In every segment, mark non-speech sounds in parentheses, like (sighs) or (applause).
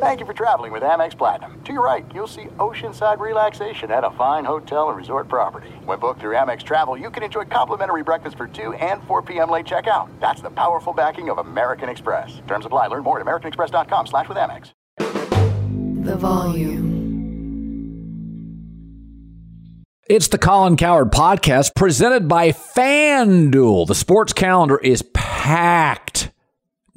Thank you for traveling with Amex Platinum. To your right, you'll see oceanside relaxation at a fine hotel and resort property. When booked through Amex Travel, you can enjoy complimentary breakfast for 2 and 4 p.m. late checkout. That's the powerful backing of American Express. Terms apply. Learn more at americanexpress.com slash with Amex. The volume. It's the Colin Cowherd podcast presented by FanDuel. The sports calendar is packed.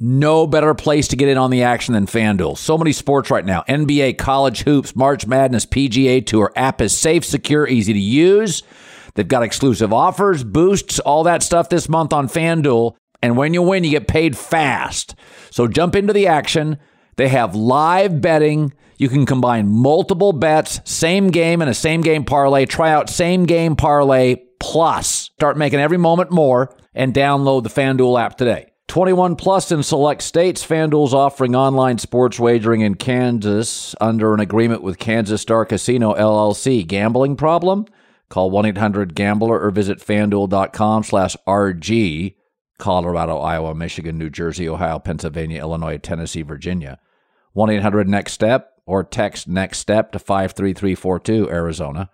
No better place to get in on the action than FanDuel. So many sports right now NBA, college hoops, March Madness, PGA Tour. App is safe, secure, easy to use. They've got exclusive offers, boosts, all that stuff this month on FanDuel. And when you win, you get paid fast. So jump into the action. They have live betting. You can combine multiple bets, same game and a same game parlay. Try out same game parlay plus. Start making every moment more and download the FanDuel app today. 21 plus in select states. FanDuel's offering online sports wagering in Kansas under an agreement with Kansas Star Casino LLC. Gambling problem? Call 1-800-GAMBLER or visit fanduel.com slash RG. Colorado, Iowa, Michigan, New Jersey, Ohio, Pennsylvania, Illinois, Tennessee, Virginia. 1-800-NEXT-STEP or text next step to 53342 Arizona,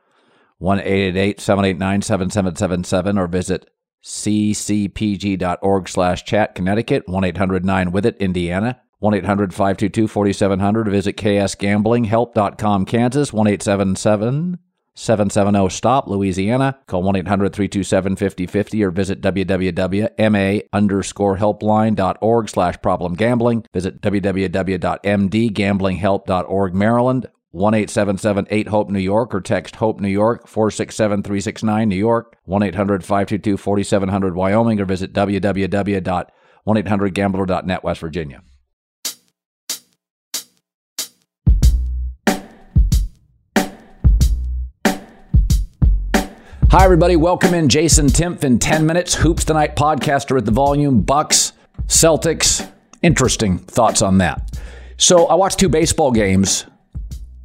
1-888-789-7777 or visit ccpg.org slash chat Connecticut, 1 800 9 with it Indiana, 1 800 522 4700 visit ksgamblinghelp.com Kansas, 1 877 770 STOP Louisiana. Call 1 800 327 5050 or visit www.ma underscore helpline.org slash problem gambling. Visit www.mdgamblinghelp.org Maryland. 1 877 Hope New York or text Hope New York 467 369 New York 1 800 522 4700 Wyoming or visit www.1800gambler.net West Virginia. Hi, everybody. Welcome in Jason Timpf in 10 minutes. Hoops Tonight podcaster at the volume. Bucks, Celtics. Interesting thoughts on that. So I watched two baseball games,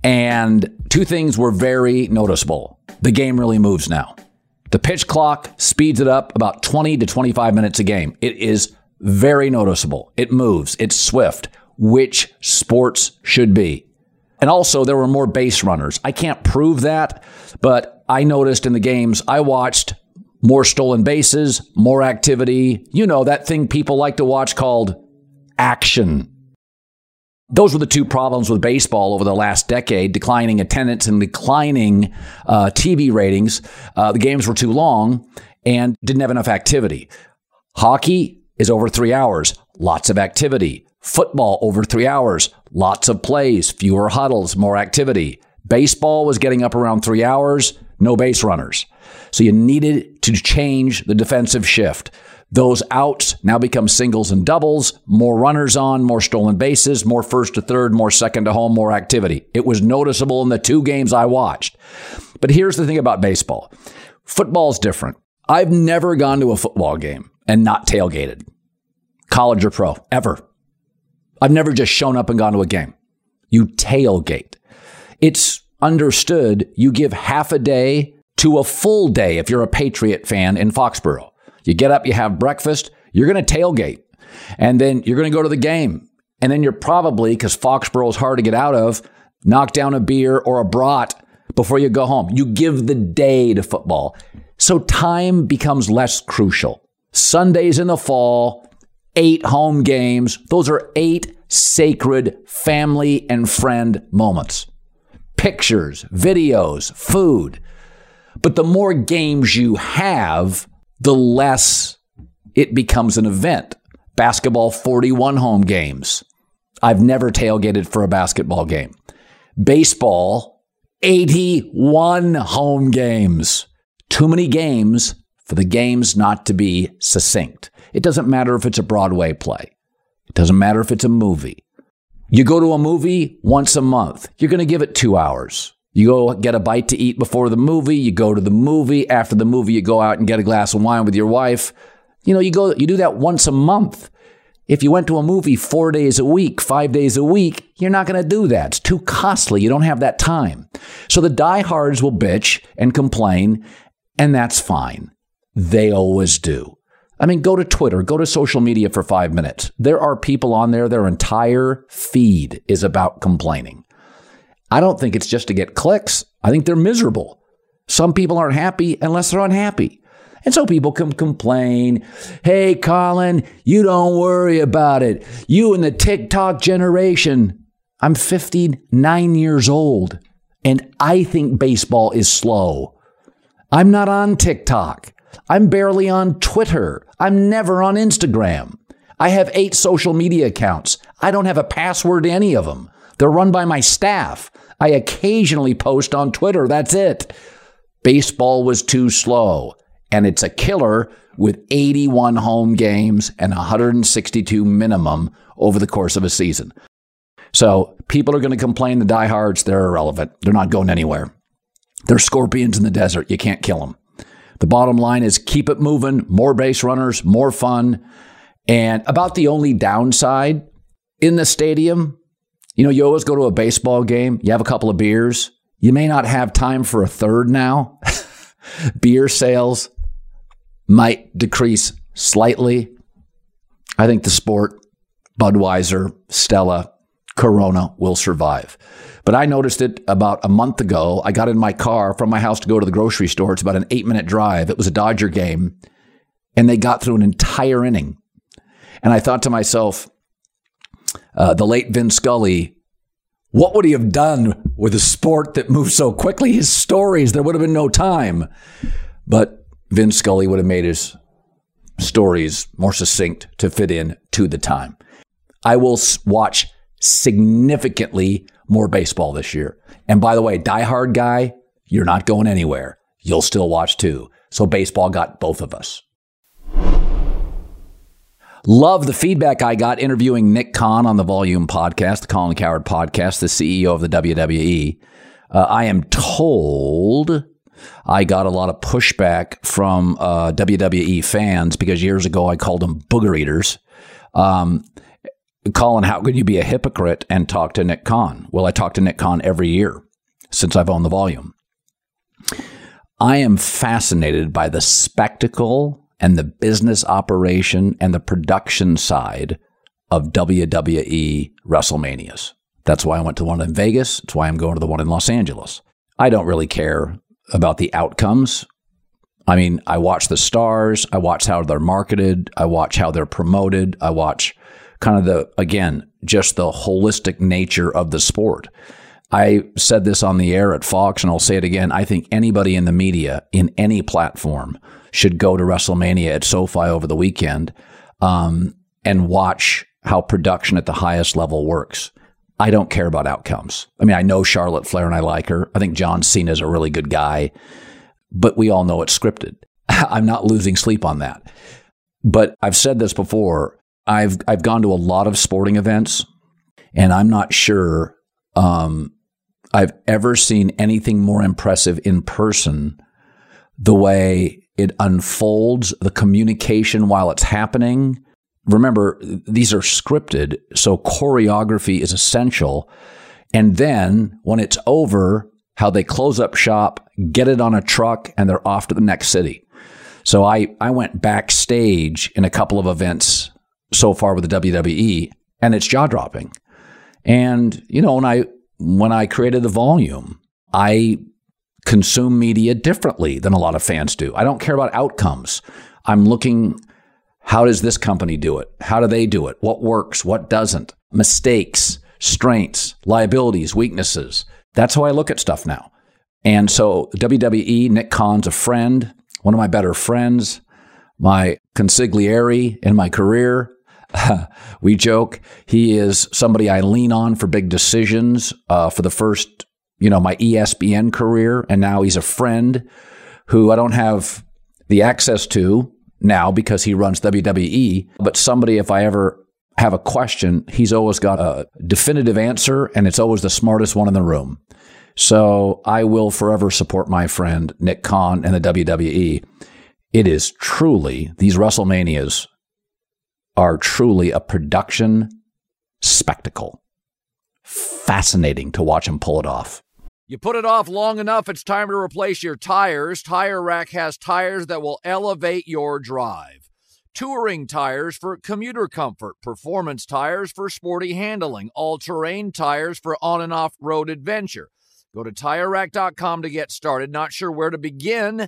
and two things were very noticeable. The game really moves now. The pitch clock speeds it up about 20 to 25 minutes a game. It is very noticeable. It moves, it's swift, which sports should be. And also, there were more base runners. I can't prove that, but I noticed in the games I watched more stolen bases, more activity. You know, that thing people like to watch called action. Those were the two problems with baseball over the last decade declining attendance and declining uh, TV ratings. Uh, the games were too long and didn't have enough activity. Hockey is over three hours, lots of activity. Football over three hours, lots of plays, fewer huddles, more activity. Baseball was getting up around three hours, no base runners. So you needed to change the defensive shift. Those outs now become singles and doubles, more runners on, more stolen bases, more first to third, more second to home, more activity. It was noticeable in the two games I watched. But here's the thing about baseball football's different. I've never gone to a football game and not tailgated, college or pro, ever. I've never just shown up and gone to a game. You tailgate. It's understood you give half a day to a full day if you're a Patriot fan in Foxborough. You get up, you have breakfast, you're going to tailgate, and then you're going to go to the game. And then you're probably, because Foxborough is hard to get out of, knock down a beer or a brat before you go home. You give the day to football. So time becomes less crucial. Sundays in the fall, eight home games. Those are eight sacred family and friend moments. Pictures, videos, food. But the more games you have, the less it becomes an event. Basketball, 41 home games. I've never tailgated for a basketball game. Baseball, 81 home games. Too many games for the games not to be succinct. It doesn't matter if it's a Broadway play. It doesn't matter if it's a movie. You go to a movie once a month. You're going to give it two hours. You go get a bite to eat before the movie. You go to the movie. After the movie, you go out and get a glass of wine with your wife. You know, you go, you do that once a month. If you went to a movie four days a week, five days a week, you're not going to do that. It's too costly. You don't have that time. So the diehards will bitch and complain, and that's fine. They always do. I mean, go to Twitter, go to social media for five minutes. There are people on there, their entire feed is about complaining. I don't think it's just to get clicks. I think they're miserable. Some people aren't happy unless they're unhappy. And so people can complain, hey, Colin, you don't worry about it. You and the TikTok generation. I'm 59 years old, and I think baseball is slow. I'm not on TikTok. I'm barely on Twitter. I'm never on Instagram. I have eight social media accounts. I don't have a password to any of them. They're run by my staff. I occasionally post on Twitter. That's it. Baseball was too slow and it's a killer with 81 home games and 162 minimum over the course of a season. So people are going to complain the diehards, they're irrelevant. They're not going anywhere. They're scorpions in the desert. You can't kill them. The bottom line is keep it moving, more base runners, more fun. And about the only downside in the stadium, you know, you always go to a baseball game, you have a couple of beers, you may not have time for a third now. (laughs) Beer sales might decrease slightly. I think the sport, Budweiser, Stella, Corona will survive. But I noticed it about a month ago. I got in my car from my house to go to the grocery store. It's about an eight minute drive. It was a Dodger game, and they got through an entire inning. And I thought to myself, uh, the late Vin Scully, what would he have done with a sport that moves so quickly? His stories, there would have been no time. But Vin Scully would have made his stories more succinct to fit in to the time. I will watch significantly more baseball this year. And by the way, diehard guy, you're not going anywhere. You'll still watch too. So baseball got both of us. Love the feedback I got interviewing Nick Khan on the Volume podcast, the Colin Cowherd podcast, the CEO of the WWE. Uh, I am told I got a lot of pushback from uh, WWE fans because years ago I called them booger eaters. Um, Colin, how could you be a hypocrite and talk to Nick Khan? Well, I talk to Nick Khan every year since I've owned the volume. I am fascinated by the spectacle and the business operation and the production side of WWE WrestleManias. That's why I went to the one in Vegas. That's why I'm going to the one in Los Angeles. I don't really care about the outcomes. I mean, I watch the stars, I watch how they're marketed, I watch how they're promoted, I watch kind of the, again, just the holistic nature of the sport. I said this on the air at Fox, and I'll say it again. I think anybody in the media, in any platform, should go to WrestleMania at SoFi over the weekend um, and watch how production at the highest level works. I don't care about outcomes. I mean, I know Charlotte Flair and I like her. I think John Cena is a really good guy, but we all know it's scripted. (laughs) I'm not losing sleep on that. But I've said this before. I've I've gone to a lot of sporting events, and I'm not sure um, I've ever seen anything more impressive in person. The way it unfolds, the communication while it's happening, remember, these are scripted, so choreography is essential. And then when it's over, how they close up shop, get it on a truck, and they're off to the next city. So I, I went backstage in a couple of events so far with the WWE, and it's jaw dropping. And, you know, when I when I created the volume, I consume media differently than a lot of fans do. I don't care about outcomes. I'm looking how does this company do it? How do they do it? What works? What doesn't? Mistakes, strengths, liabilities, weaknesses. That's how I look at stuff now. And so WWE, Nick Khan's a friend, one of my better friends, my consigliere in my career. (laughs) we joke he is somebody I lean on for big decisions uh, for the first, you know, my ESPN career. And now he's a friend who I don't have the access to now because he runs WWE. But somebody, if I ever have a question, he's always got a definitive answer and it's always the smartest one in the room. So I will forever support my friend Nick Khan and the WWE. It is truly, these WrestleManias are truly a production spectacle. Fascinating to watch him pull it off. You put it off long enough, it's time to replace your tires. Tire Rack has tires that will elevate your drive. touring tires for commuter comfort, performance tires for sporty handling, all terrain tires for on and off road adventure. Go to tirerack.com to get started. Not sure where to begin?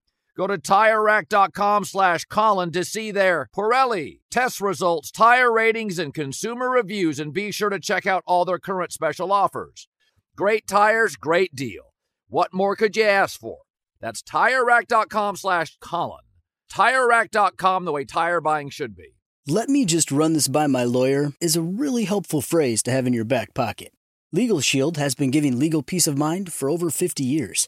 Go to TireRack.com slash Colin to see their Pirelli test results, tire ratings, and consumer reviews, and be sure to check out all their current special offers. Great tires, great deal. What more could you ask for? That's TireRack.com slash Colin. TireRack.com, the way tire buying should be. Let me just run this by my lawyer is a really helpful phrase to have in your back pocket. Legal Shield has been giving legal peace of mind for over 50 years.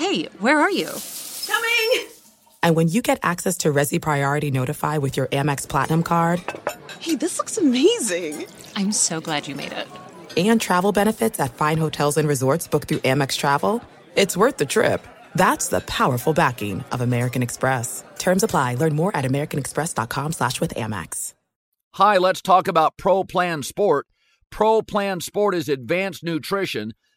Hey, where are you? Coming! And when you get access to Resy Priority Notify with your Amex Platinum card. Hey, this looks amazing! I'm so glad you made it. And travel benefits at fine hotels and resorts booked through Amex Travel. It's worth the trip. That's the powerful backing of American Express. Terms apply. Learn more at americanexpress.com slash with Amex. Hi, let's talk about Pro Plan Sport. Pro Plan Sport is advanced nutrition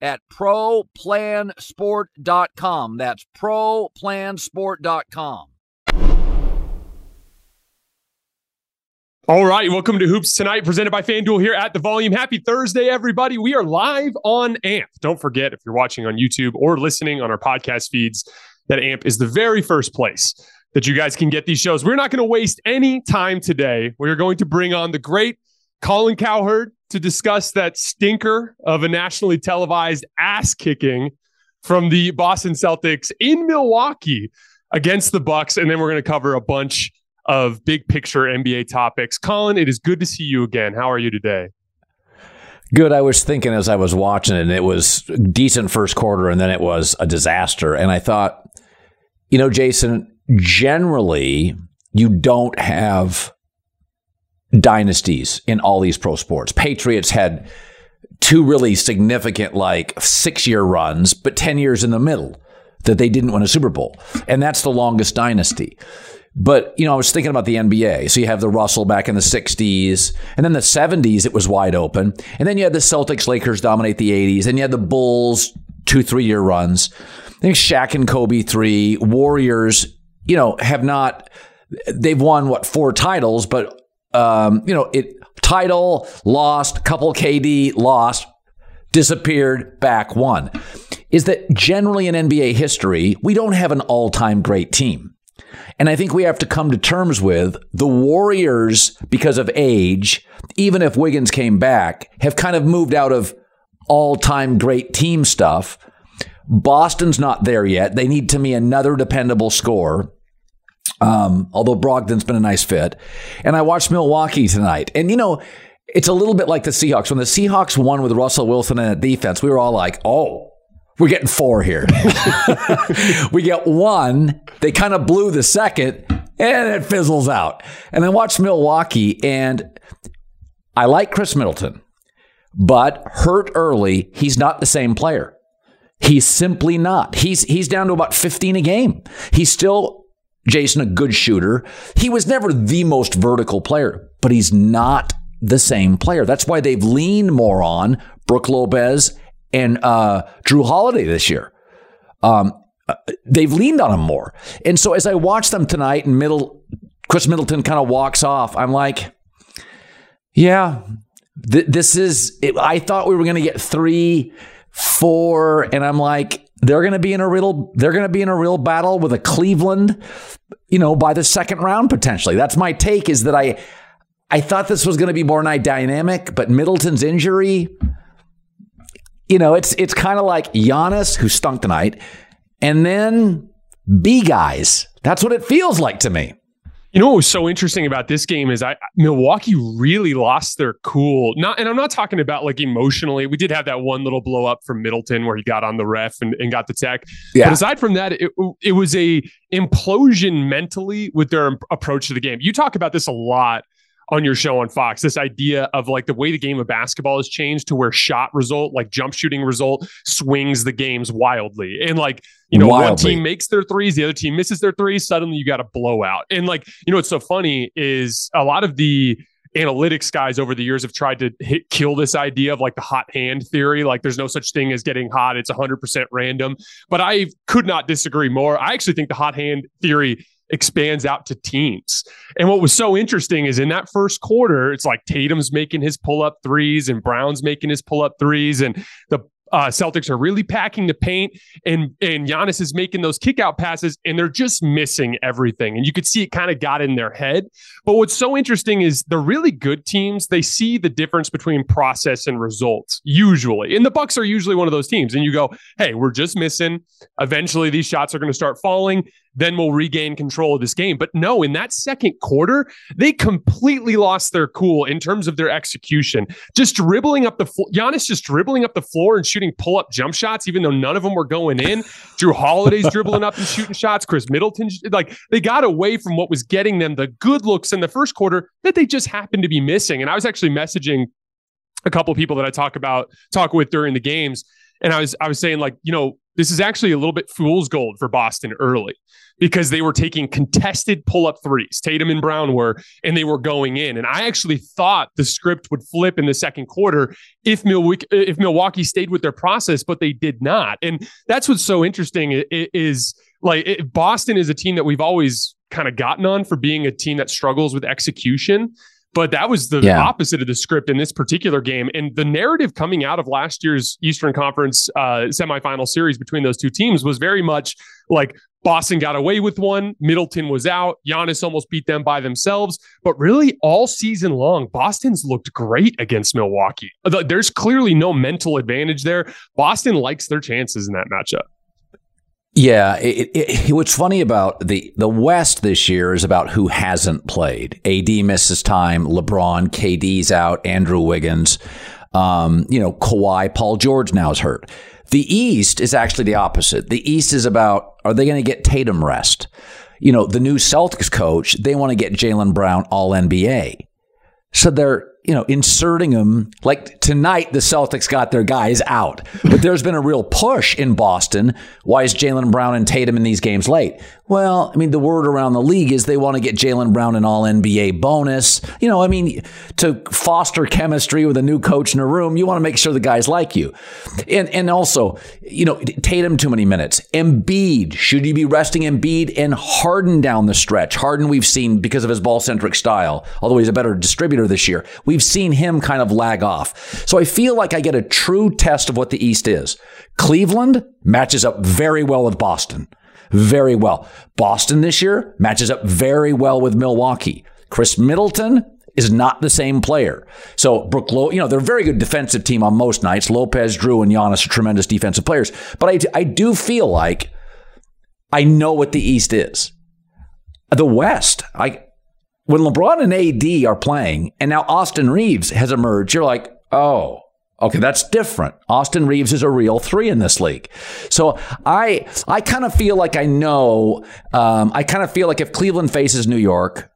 at ProPlansport.com. That's ProPlansport.com. All right, welcome to Hoops Tonight, presented by FanDuel here at the Volume. Happy Thursday, everybody. We are live on AMP. Don't forget, if you're watching on YouTube or listening on our podcast feeds, that AMP is the very first place that you guys can get these shows. We're not going to waste any time today. We're going to bring on the great Colin Cowherd to discuss that stinker of a nationally televised ass kicking from the Boston Celtics in Milwaukee against the Bucks, and then we're going to cover a bunch of big picture NBA topics. Colin, it is good to see you again. How are you today? Good. I was thinking as I was watching it, it was decent first quarter, and then it was a disaster. And I thought, you know, Jason, generally you don't have dynasties in all these pro sports. Patriots had two really significant, like six year runs, but 10 years in the middle that they didn't win a Super Bowl. And that's the longest dynasty. But, you know, I was thinking about the NBA. So you have the Russell back in the 60s, and then the 70s, it was wide open. And then you had the Celtics, Lakers dominate the 80s, and you had the Bulls, two, three year runs. I think Shaq and Kobe, three. Warriors, you know, have not, they've won, what, four titles, but, um, you know, it, title, lost, couple KD, lost, disappeared, back, one. Is that generally in NBA history, we don't have an all time great team. And I think we have to come to terms with the Warriors, because of age, even if Wiggins came back, have kind of moved out of all time great team stuff. Boston's not there yet. They need to me another dependable score. Um, although Brogdon's been a nice fit. And I watched Milwaukee tonight. And, you know, it's a little bit like the Seahawks. When the Seahawks won with Russell Wilson in the defense, we were all like, oh, we're getting four here. (laughs) we get one. They kind of blew the second, and it fizzles out. And I watched Milwaukee, and I like Khris Middleton, but hurt early, he's not the same player. He's simply not. He's he's down to about 15 a game. He's still Jason a good shooter. He was never the most vertical player, but he's not the same player. That's why they've leaned more on Brook Lopez and uh, Jrue Holiday this year. Um, uh, they've leaned on him more. And so as I watch them tonight and middle Khris Middleton kind of walks off, I'm like, yeah, th- this is. It, I thought we were going to get three, four, and I'm like, they're going to be in a real. They're going to be in a real battle with a Cleveland, you know, by the second round potentially. That's my take. Is that I, I thought this was going to be more night dynamic, but Middleton's injury. You know, it's it's kind of like Giannis who stunk tonight, and then B guys. That's what it feels like to me. You know what was so interesting about this game is I Milwaukee really lost their cool. Not and I'm not talking about like emotionally. We did have that one little blow up from Middleton where he got on the ref and, and got the tech. Yeah. But aside from that, it, it was a implosion mentally with their approach to the game. You talk about this a lot on your show on Fox, this idea of like the way the game of basketball has changed to where shot result, like jump shooting result, swings the games wildly. And like, you know, wildly. one team makes their threes, the other team misses their threes, suddenly you got a blowout. And like, you know, what's so funny is a lot of the analytics guys over the years have tried to hit kill this idea of like the hot hand theory like there's no such thing as getting hot it's 100% random but i could not disagree more i actually think the hot hand theory expands out to teams. And what was so interesting is in that first quarter, it's like Tatum's making his pull up threes and Brown's making his pull up threes, and the uh, Celtics are really packing the paint, and and Giannis is making those kick out passes, and they're just missing everything. And you could see it kind of got in their head. But what's so interesting is the really good teams they see the difference between process and results usually, and the Bucks are usually one of those teams. And you go, hey, we're just missing. Eventually, these shots are going to start falling then we'll regain control of this game. But no, in that second quarter, they completely lost their cool in terms of their execution. Just dribbling up the floor, Giannis just dribbling up the floor and shooting pull up jump shots, even though none of them were going in. Jrue Holiday's (laughs) dribbling up and shooting shots. Khris Middleton, like they got away from what was getting them the good looks in the first quarter that they just happened to be missing. And I was actually messaging a couple people that I talk about, talk with during the games. And I was, I was saying like, you know, this is actually a little bit fool's gold for Boston early because they were taking contested pull up threes. Tatum and Brown were, and they were going in. And I actually thought the script would flip in the second quarter if Milwaukee, if Milwaukee stayed with their process, but they did not. And that's what's so interesting is like it, Boston is a team that we've always kind of gotten on for being a team that struggles with execution. But that was the yeah. opposite of the script in this particular game. And the narrative coming out of last year's Eastern Conference uh, semifinal series between those two teams was very much like Boston got away with one. Middleton was out. Giannis almost beat them by themselves. But really, all season long, Boston's looked great against Milwaukee. There's clearly no mental advantage there. Boston likes their chances in that matchup. Yeah, it, it, (laughs) what's funny about the the West this year is about who hasn't played. AD misses time. LeBron, KD's out. Andrew Wiggins, um, you know, Kawhi, Paul George now is hurt. The East is actually the opposite. The East is about are they going to get Tatum rest? You know, the new Celtics coach, they want to get Jaylen Brown all NBA. So they're you know, inserting them. Like tonight, the Celtics got their guys out, but there's been a real push in Boston. Why is Jaylen Brown and Tatum in these games late? Well, I mean, the word around the league is they want to get Jaylen Brown an all NBA bonus. You know, I mean, to foster chemistry with a new coach in a room, you want to make sure the guys like you. And and also, you know, Tatum too many minutes. Embiid, should you be resting Embiid and Harden down the stretch? Harden, we've seen because of his ball centric style, although he's a better distributor this year, we've seen him kind of lag off. So I feel like I get a true test of what the East is. Cleveland matches up very well with Boston very well. Boston this year matches up very well with Milwaukee. Khris Middleton is not the same player. So Brook, Lo- you know, they're a very good defensive team on most nights. Lopez, Jrue, and Giannis are tremendous defensive players. But I, I do feel like I know what the East is. The West, I when LeBron and AD are playing, and now Austin Reaves has emerged, you're like, oh, Okay, that's different. Austin Reaves is a real three in this league. So I I kind of feel like I know. Um, I kind of feel like if Cleveland faces New York,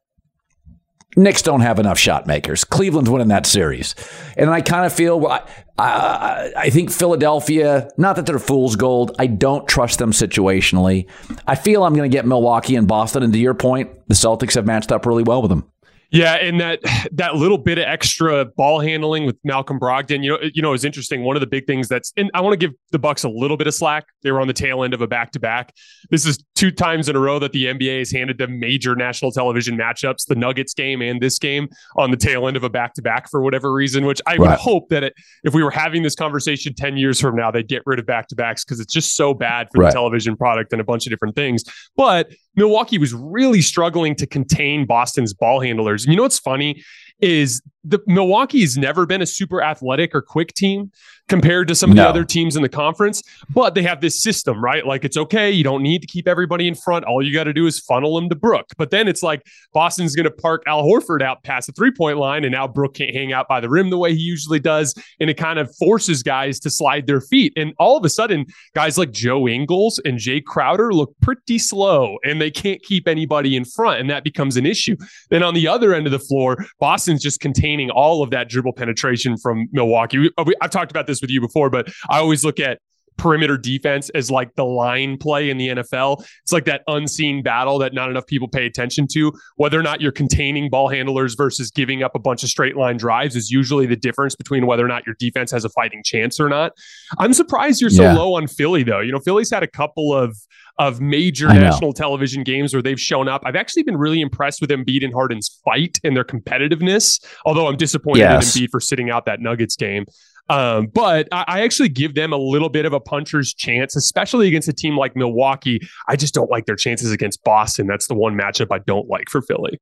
Knicks don't have enough shot makers. Cleveland's winning that series, and I kind of feel. I, I, I think Philadelphia. Not that they're fool's gold. I don't trust them situationally. I feel I'm going to get Milwaukee and Boston. And to your point, the Celtics have matched up really well with them. Yeah, and that (sighs) that little bit of extra ball handling with Malcolm Brogdon, you know, you know, is interesting. One of the big things that's, and I want to give the Bucks a little bit of slack. They were on the tail end of a back to back. This is two times in a row that the NBA has handed them major national television matchups, the Nuggets game and this game, on the tail end of a back to back for whatever reason. Which I right. would hope that it, if we were having this conversation ten years from now, they'd get rid of back to backs because it's just so bad for right. the television product and a bunch of different things. But Milwaukee was really struggling to contain Boston's ball handlers. And you know what's funny is the Milwaukee's never been a super athletic or quick team compared to some of no. the other teams in the conference, but they have this system, right? Like it's okay, you don't need to keep everybody in front. All you got to do is funnel them to Brook. But then it's like Boston's going to park Al Horford out past the three-point line and now Brook can't hang out by the rim the way he usually does, and it kind of forces guys to slide their feet. And all of a sudden, guys like Joe Ingles and Jae Crowder look pretty slow and they can't keep anybody in front, and that becomes an issue. Then on the other end of the floor, Boston's just containing all of that dribble penetration from Milwaukee. We, uh, I've talked about this with you before, but I always look at perimeter defense as like the line play in the NFL. It's like that unseen battle that not enough people pay attention to. Whether or not you're containing ball handlers versus giving up a bunch of straight line drives is usually the difference between whether or not your defense has a fighting chance or not. I'm surprised you're so yeah. low on Philly though. You know, Philly's had a couple of of major national television games where they've shown up. I've actually been really impressed with Embiid and Harden's fight and their competitiveness, although I'm disappointed yes. in Embiid for sitting out that Nuggets game. Um, but I, I, actually give them a little bit of a puncher's chance, especially against a team like Milwaukee. I just don't like their chances against Boston. That's the one matchup I don't like for Philly.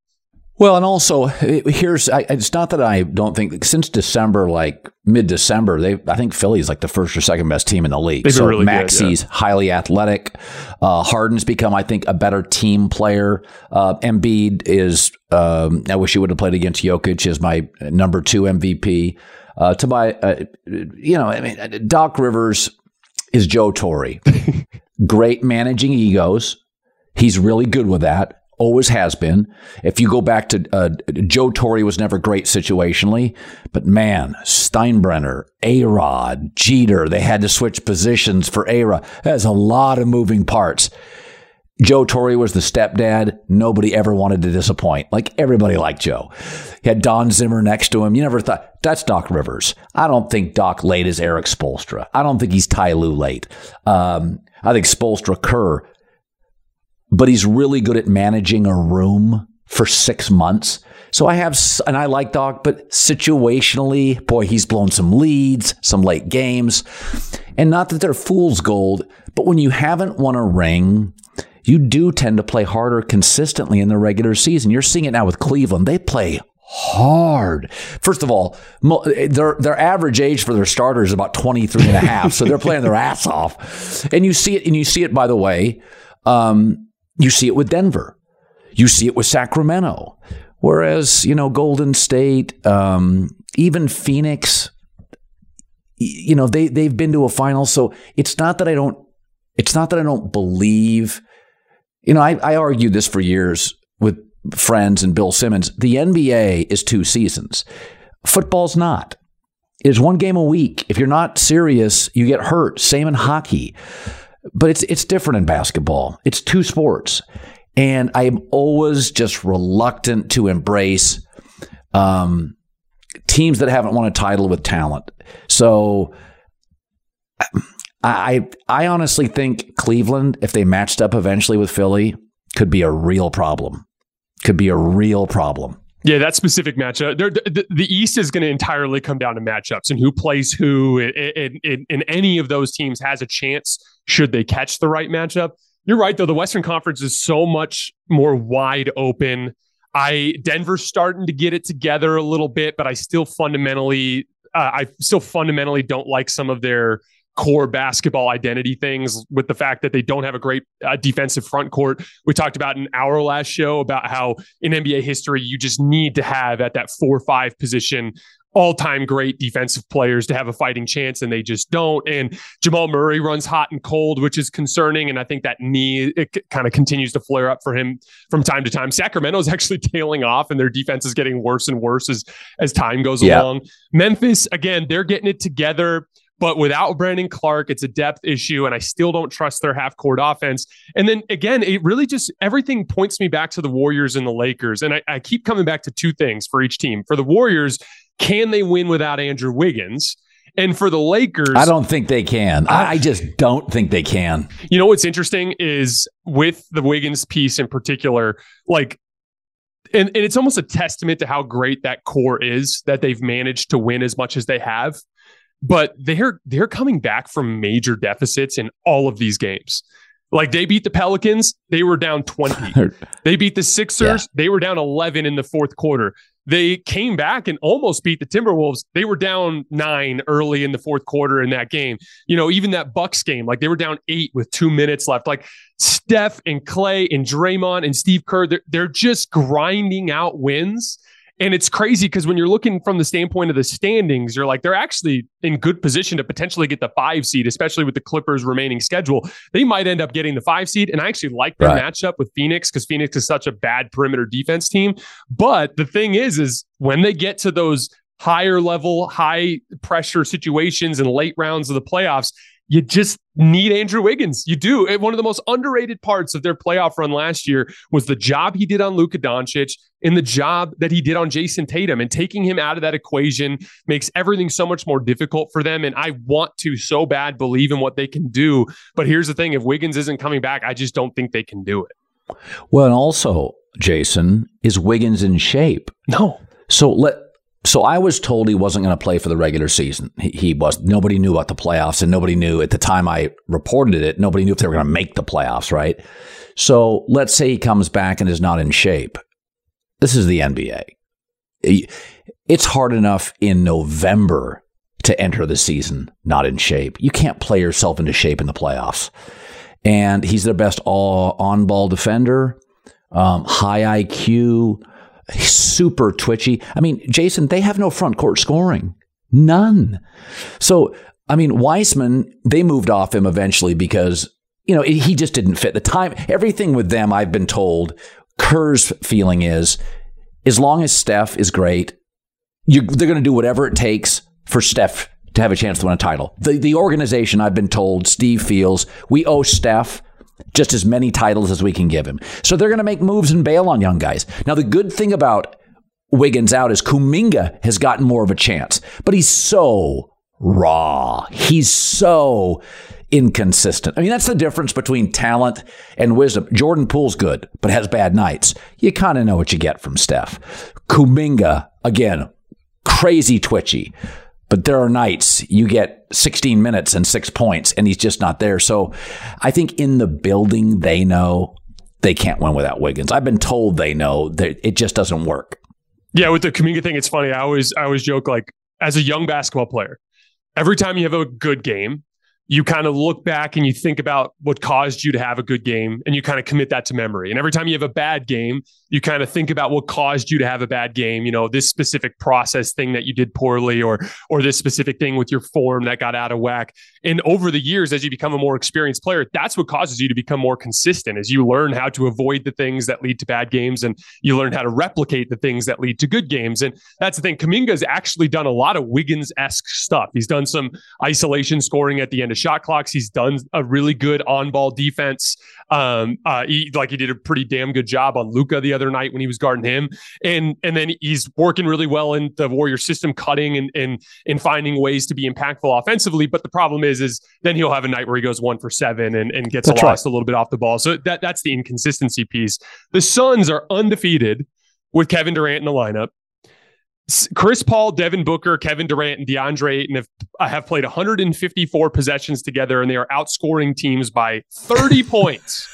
Well, and also here's I, it's not that I don't think since December, like mid December, they I think Philly is like the first or second best team in the league. They've so really Maxey's yeah. highly athletic. Uh, Harden's become, I think, a better team player. Uh, Embiid is. Um, I wish he would have played against Jokic as my number two MVP. Uh, to my, uh, you know, I mean, Doc Rivers is Joe Torre. (laughs) Great managing egos. He's really good with that always has been. If you go back to uh, Joe Torre was never great situationally, but man, Steinbrenner, A Rod, Jeter, they had to switch positions for A Rod. There's a lot of moving parts. Joe Torre was the stepdad. Nobody ever wanted to disappoint. Like everybody liked Joe. He had Don Zimmer next to him. You never thought that's Doc Rivers. I don't think Doc late is Erik Spoelstra. I don't think he's Ty Lue late. Um, I think Spoelstra Kerr but he's really good at managing a room for six months. So I have, and I like Doc, but situationally, boy, he's blown some leads, some late games. And not that they're fool's gold, but when you haven't won a ring, you do tend to play harder consistently in the regular season. You're seeing it now with Cleveland. They play hard. First of all, their their average age for their starters is about 23 and a half, so they're playing their ass off. And you see it and you see it by the way, um, you see it with Denver. You see it with Sacramento. Whereas, you know, Golden State, um, even Phoenix, you know, they, they've been to a final. So it's not that I don't, it's not that I don't believe, you know, I, I argued this for years with friends and Bill Simmons. The NBA is two seasons. Football's not. It's one game a week. If you're not serious, you get hurt. Same in hockey. But it's it's different in basketball. It's two sports, and I am always just reluctant to embrace um, teams that haven't won a title with talent. So. I I honestly think Cleveland, if they matched up eventually with Philly, could be a real problem. Could be a real problem. Yeah, that specific matchup. The, the, East is going to entirely come down to matchups and who plays who. And any of those teams has a chance should they catch the right matchup. You're right, though. The Western Conference is so much more wide open. I Denver's starting to get it together a little bit, but I still fundamentally, uh, I still fundamentally don't like some of their core basketball identity things with the fact that they don't have a great uh, defensive front court. We talked about in our last show about how in NBA history, you just need to have at that four five position all time great defensive players to have a fighting chance, and they just don't. And Jamal Murray runs hot and cold, which is concerning. And I think that knee it kind of continues to flare up for him from time to time. Sacramento is (laughs) actually tailing off, and their defense is getting worse and worse as as time goes yeah. along. Memphis, again, they're getting it together But without Brandon Clarke, it's a depth issue, and I still don't trust their half court offense. And then again, it really just everything points me back to the Warriors and the Lakers. And I, I keep coming back to two things for each team. For the Warriors, can they win without Andrew Wiggins? And for the Lakers, I don't think they can. I, I just don't think they can. You know what's interesting is with the Wiggins piece in particular, like and, and it's almost a testament to how great that core is that they've managed to win as much as they have. But they're they're coming back from major deficits in all of these games. Like they beat the Pelicans, they were down 20. (laughs) they beat the Sixers, yeah. they were down 11 in the fourth quarter. They came back and almost beat the Timberwolves. They were down nine early in the fourth quarter in that game. You know, even that Bucks game, like they were down eight with two minutes left. Like Steph and Clay and Draymond and Steve Kerr, they're, they're just grinding out wins. And it's crazy because when you're looking from the standpoint of the standings, you're like, they're actually in good position to potentially get the five seed, especially with the Clippers' remaining schedule. They might end up getting the five seed. And I actually like their right. matchup with Phoenix because Phoenix is such a bad perimeter defense team. But the thing is, is when they get to those higher level, high pressure situations and late rounds of the playoffs, you just need Andrew Wiggins. You do. One of the most underrated parts of their playoff run last year was the job he did on Luka Doncic and the job that he did on Jayson Tatum. And taking him out of that equation makes everything so much more difficult for them. And I want to so bad believe in what they can do. But here's the thing if Wiggins isn't coming back, I just don't think they can do it. Well, and also, Jason, is Wiggins in shape? No. So let so I was told he wasn't going to play for the regular season. He, he, was. Nobody knew about the playoffs, and nobody knew at the time I reported it. Nobody knew if they were going to make the playoffs, right? So let's say he comes back and is not in shape. This is the NBA. It's hard enough in November to enter the season not in shape. You can't play yourself into shape in the playoffs. And he's their best all on ball defender, um, high IQ super twitchy. I mean, Jason, they have no front court scoring. None. So, I mean, Wiseman, they moved off him eventually because, you know, he just didn't fit the time. Everything with them, I've been told, Kerr's feeling is as long as Steph is great, they're going to do whatever it takes for Steph to have a chance to win a title. The, the organization, I've been told, Steve feels, we owe Steph just as many titles as we can give him. So they're going to make moves and bail on young guys. Now, the good thing about Wiggins out is Kuminga has gotten more of a chance, but he's so raw. He's so inconsistent. I mean, that's the difference between talent and wisdom. Jordan Poole's good, but has bad nights. You kind of know what you get from Steph. Kuminga, again, crazy twitchy. But there are nights you get 16 minutes and six points, and he's just not there. So I think in the building, they know they can't win without Wiggins. I've been told they know that it just doesn't work. Yeah, with the Kuminga thing, it's funny. I always I always joke like as a young basketball player, every time you have a good game, you kind of look back and you think about what caused you to have a good game and you kind of commit that to memory. And every time you have a bad game, you kind of think about what caused you to have a bad game, you know, this specific process thing that you did poorly or or this specific thing with your form that got out of whack. And over the years as you become a more experienced player, that's what causes you to become more consistent as you learn how to avoid the things that lead to bad games and you learn how to replicate the things that lead to good games. And that's the thing. Kuminga's actually done a lot of Wiggins-esque stuff. He's done some isolation scoring at the end of shot clocks. He's done a really good on-ball defense. Um, uh, he, like he did a pretty damn good job on Luka the other night when he was guarding him, and and then he's working really well in the Warrior system, cutting and and and finding ways to be impactful offensively. But the problem is, is then he'll have a night where he goes one for seven and, and gets that's lost right. a little bit off the ball. So that that's the inconsistency piece. The Suns are undefeated with Kevin Durant in the lineup. Chris Paul, Devin Booker, Kevin Durant, and DeAndre Ayton have, have played 154 possessions together, and they are outscoring teams by 30 (laughs) points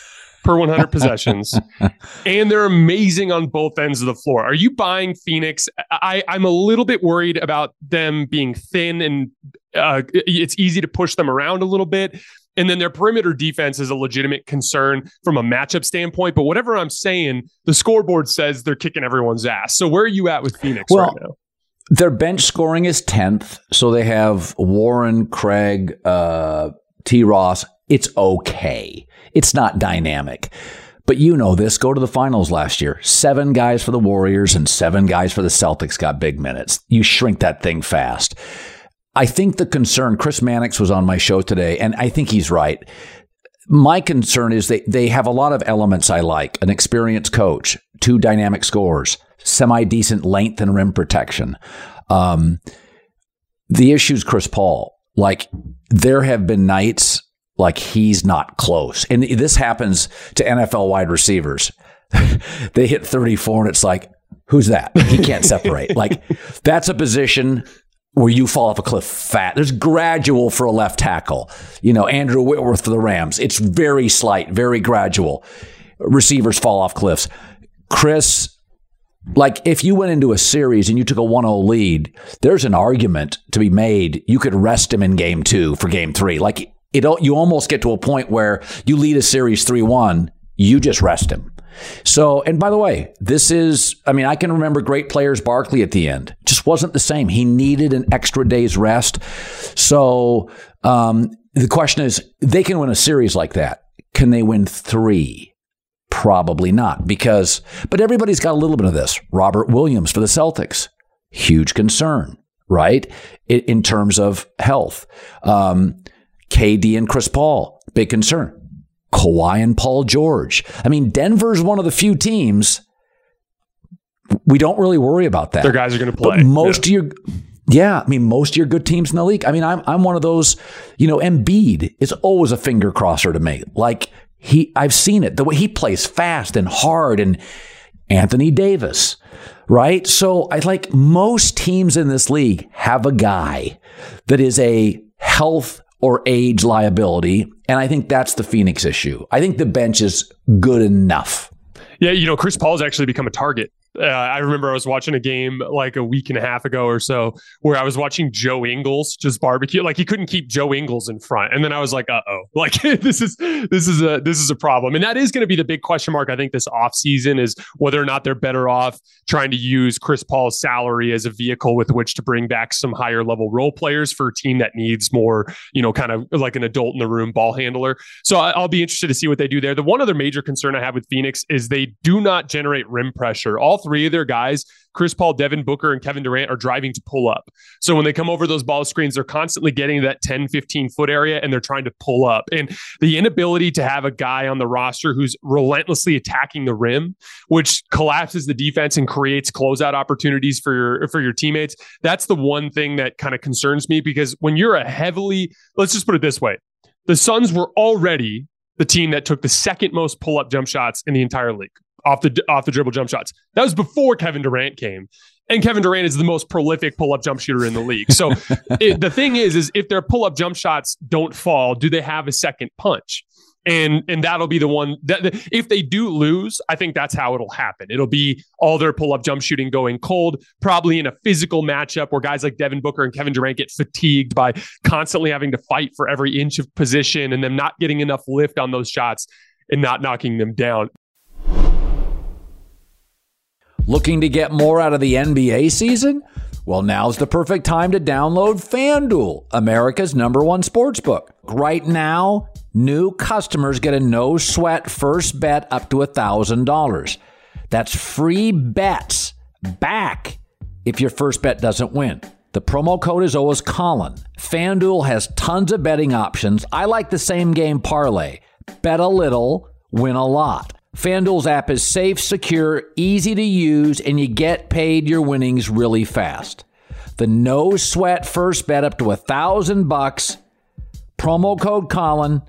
per 100 possessions. (laughs) and they're amazing on both ends of the floor. Are you buying Phoenix? I, I'm a little bit worried about them being thin and uh, it's easy to push them around a little bit. And then their perimeter defense is a legitimate concern from a matchup standpoint. But whatever I'm saying, the scoreboard says they're kicking everyone's ass. So where are you at with Phoenix well, right now? Their bench scoring is 10th. So they have Warren, Craig, uh, T. Ross. It's okay. It's not dynamic. But you know this. Go to the finals last year. Seven guys for the Warriors and seven guys for the Celtics got big minutes. You shrink that thing fast. I think the concern, Chris Mannix was on my show today, and I think he's right. My concern is they, they have a lot of elements I like an experienced coach, two dynamic scores, semi decent length and rim protection. Um, the issue's Chris Paul. Like, there have been nights like he's not close. And this happens to NFL wide receivers. (laughs) they hit 34 and it's like, who's that? He can't (laughs) separate. like, that's a position where you fall off a cliff fat. There's gradual for a left tackle. You know, Andrew Whitworth for the Rams. It's very slight, very gradual. Receivers fall off cliffs. Chris, like if you went into a series and you took a 1-0 lead, there's an argument to be made. You could rest him in game two for game three. Like it, you almost get to a point where you lead a series 3-1, you just rest him. So, and by the way, this is, I mean, I can remember great players, Barkley at the end, just wasn't the same. He needed an extra day's rest. So, um, the question is, they can win a series like that. Can they win three? Probably not, because, but everybody's got a little bit of this. Robert Williams for the Celtics, huge concern, right? In, terms of health. Um, KD and Chris Paul, big concern. Kawhi and Paul George. I mean, Denver's one of the few teams we don't really worry about that. Their guys are going to play. But most yeah. of your yeah, I mean, most of your good teams in the league. I mean, I'm I'm one of those, you know, Embiid is always a finger crosser to me. Like he I've seen it. The way he plays fast and hard and Anthony Davis, right? So I like most teams in this league have a guy that is a health or age liability. And I think that's the Phoenix issue. I think the bench is good enough. Yeah, you know, Chris Paul's actually become a target uh, I remember I was watching a game like a week and a half ago or so where I was watching Joe Ingles just barbecue. Like he couldn't keep Joe Ingles in front, and then I was like, "Uh oh, (laughs) like this is this is a this is a problem." And that is going to be the big question mark. I think this off season is whether or not they're better off trying to use Chris Paul's salary as a vehicle with which to bring back some higher level role players for a team that needs more, you know, kind of like an adult in the room ball handler. So I'll be interested to see what they do there. The one other major concern I have with Phoenix is they do not generate rim pressure. All three of their guys, Chris Paul, Devin Booker, and Kevin Durant, are driving to pull up. So when they come over those ball screens, they're constantly getting that 10, 15 foot area and they're trying to pull up. And the inability to have a guy on the roster who's relentlessly attacking the rim, which collapses the defense and creates closeout opportunities for your for your teammates. That's the one thing that kind of concerns me because when you're a heavily, let's just put it this way. The Suns were already the team that took the second most pull up jump shots in the entire league off the off the dribble jump shots. That was before Kevin Durant came. And Kevin Durant is the most prolific pull-up jump shooter in the league. So (laughs) it, the thing is, is if their pull-up jump shots don't fall, do they have a second punch? And and that'll be the one that if they do lose, I think that's how it'll happen. It'll be all their pull-up jump shooting going cold, probably in a physical matchup where guys like Devin Booker and Kevin Durant get fatigued by constantly having to fight for every inch of position and them not getting enough lift on those shots and not knocking them down. Looking to get more out of the NBA season? Well, now's the perfect time to download FanDuel, America's number one sports book. Right now, new customers get a no sweat first bet up to $1,000. That's free bets back if your first bet doesn't win. The promo code is always Colin. FanDuel has tons of betting options. I like the same game parlay. Bet a little, win a lot. FanDuel's app is safe, secure, easy to use, and you get paid your winnings really fast. The no sweat first bet up to a thousand bucks. Promo code Colin.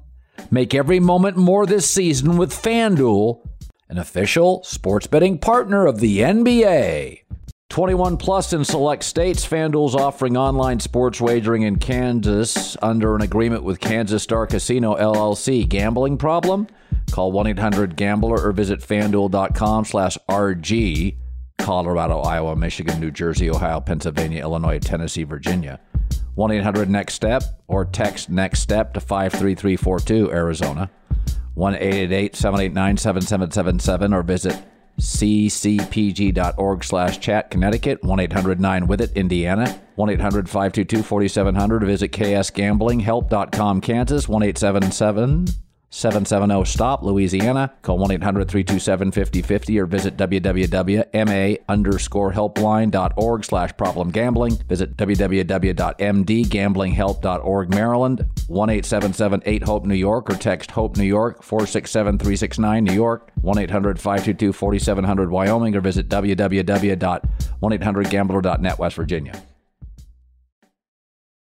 Make every moment more this season with FanDuel, an official sports betting partner of the NBA. 21 plus in select states. FanDuel's offering online sports wagering in Kansas under an agreement with Kansas Star Casino LLC. Gambling problem? Call 1-800-GAMBLER or visit fanduel.com slash RG. Colorado, Iowa, Michigan, New Jersey, Ohio, Pennsylvania, Illinois, Tennessee, Virginia. 1-800-NEXT-STEP or text NEXT STEP to 53342 Arizona. 1-888-789-7777 or visit ccpg.org slash chat Connecticut, 1-800-9-WITH-IT Indiana, 1-800-522-4700 visit ksgamblinghelp.com Kansas, 1877 877 770 STOP, Louisiana. Call 1 800 327 5050 or visit www.ma underscore helpline.org slash problem gambling. Visit www.mdgamblinghelp.org, Maryland. 1 877 8 HOPE New York or text HOPE New York 467 369 New York. 1 800 522 4700 Wyoming or visit www.1800gambler.net West Virginia.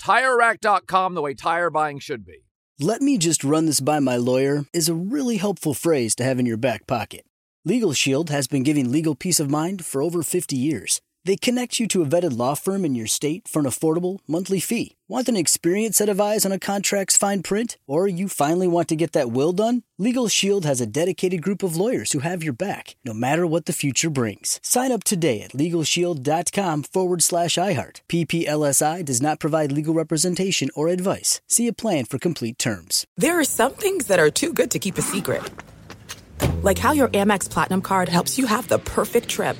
TireRack.com, the way tire buying should be. Let me just run this by my lawyer is a really helpful phrase to have in your back pocket. Legal Shield has been giving legal peace of mind for over 50 years. They connect you to a vetted law firm in your state for an affordable monthly fee. Want an experienced set of eyes on a contract's fine print? Or you finally want to get that will done? Legal Shield has a dedicated group of lawyers who have your back, no matter what the future brings. Sign up today at LegalShield.com forward slash iHeart. PPLSI does not provide legal representation or advice. See a plan for complete terms. There are some things that are too good to keep a secret. Like how your Amex Platinum card helps you have the perfect trip.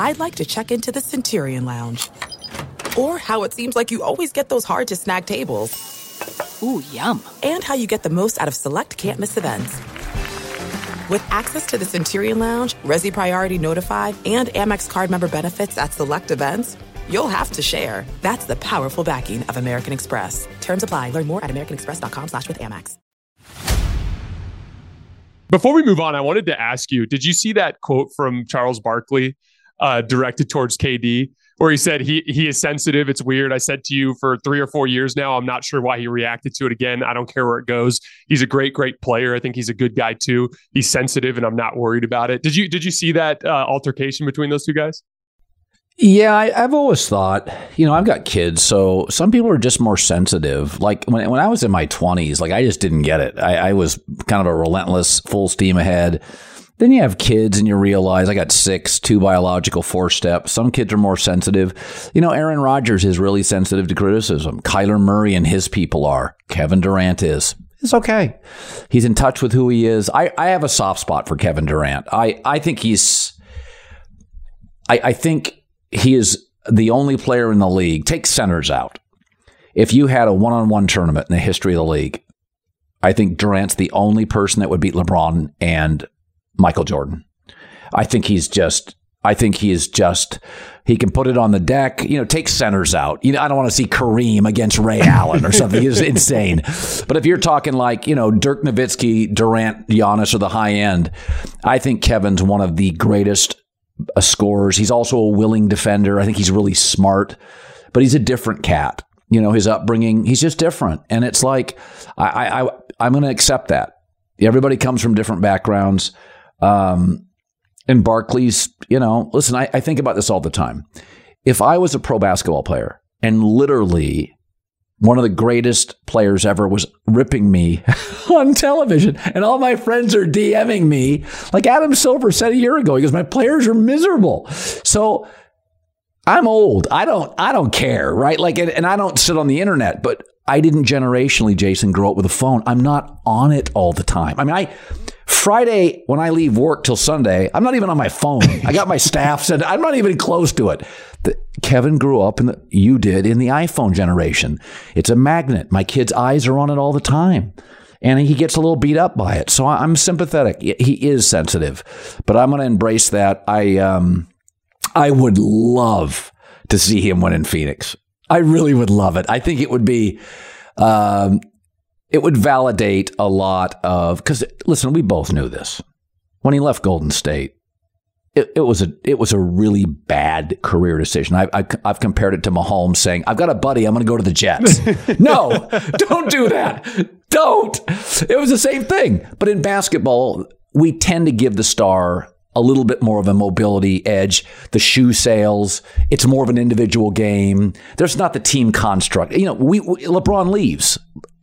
I'd like to check into the Centurion Lounge. Or how it seems like you always get those hard to snag tables. Ooh, yum. And how you get the most out of select can't miss events. With access to the Centurion Lounge, Resy Priority Notified, and Amex card member benefits at select events, you'll have to share. That's the powerful backing of American Express. Terms apply. Learn more at americanexpress.com slash with Amex. Before we move on, I wanted to ask you, did you see that quote from Charles Barkley uh, directed towards KD, where he said he he is sensitive. It's weird. I said to you for three or four years now. I'm not sure why he reacted to it again. I don't care where it goes. He's a great, great player. I think he's a good guy too. He's sensitive, and I'm not worried about it. Did you did you see that uh, altercation between those two guys? Yeah, I, have always thought, you know, I've got kids, so some people are just more sensitive. Like when when I was in my twenties, like I just didn't get it. I, I was kind of a relentless, full steam ahead. Then you have kids and you realize I got six, two biological, four steps. Some kids are more sensitive. You know, Aaron Rodgers is really sensitive to criticism. Kyler Murray and his people are. Kevin Durant is. It's okay. He's in touch with who he is. I, I have a soft spot for Kevin Durant. I, I think he's I, I think he is the only player in the league. Take centers out. If you had a one on one tournament in the history of the league, I think Durant's the only person that would beat LeBron and Michael Jordan. I think he's just I think he is just he can put it on the deck. You know, take centers out. You know, I don't want to see Kareem against Ray (laughs) Allen or something. It's insane. But if you're talking like you know Dirk Nowitzki, Durant, Giannis, or the high end, I think Kevin's one of the greatest uh, scorers. He's also a willing defender. I think he's really smart, but he's a different cat. You know, his upbringing, he's just different, and it's like I, I I'm going to accept that. Everybody comes from different backgrounds. Um, and Barkley's, you know, listen, I, I think about this all the time. If I was a pro basketball player and literally one of the greatest players ever was ripping me (laughs) on television and all my friends are DMing me. Like Adam Silver said a year ago, he goes, My players are miserable. So I'm old. I don't I don't care, right? Like and, and I don't sit on the internet, but I didn't generationally, Jason, grow up with a phone. I'm not on it all the time. I mean, I Friday, when I leave work till Sunday, I'm not even on my phone. I got my staff said I'm not even close to it. The, Kevin grew up and you did in the iPhone generation. It's a magnet. My kid's eyes are on it all the time. And he gets a little beat up by it. So I'm sympathetic. He is sensitive, but I'm going to embrace that. I, um, I would love to see him win in Phoenix. I really would love it. I think it would be, um, it would validate a lot of because listen, we both knew this. when he left Golden State, it, it, was a it was a really bad career decision. I, I, have compared it to Mahomes saying, "I've got a buddy, I'm going to go to the Jets." (laughs) no, don't do that. Don't. It was the same thing. But in basketball, we tend to give the star a little bit more of a mobility edge. The shoe sales, it's more of an individual game. There's not the team construct. You know, we, we LeBron leaves.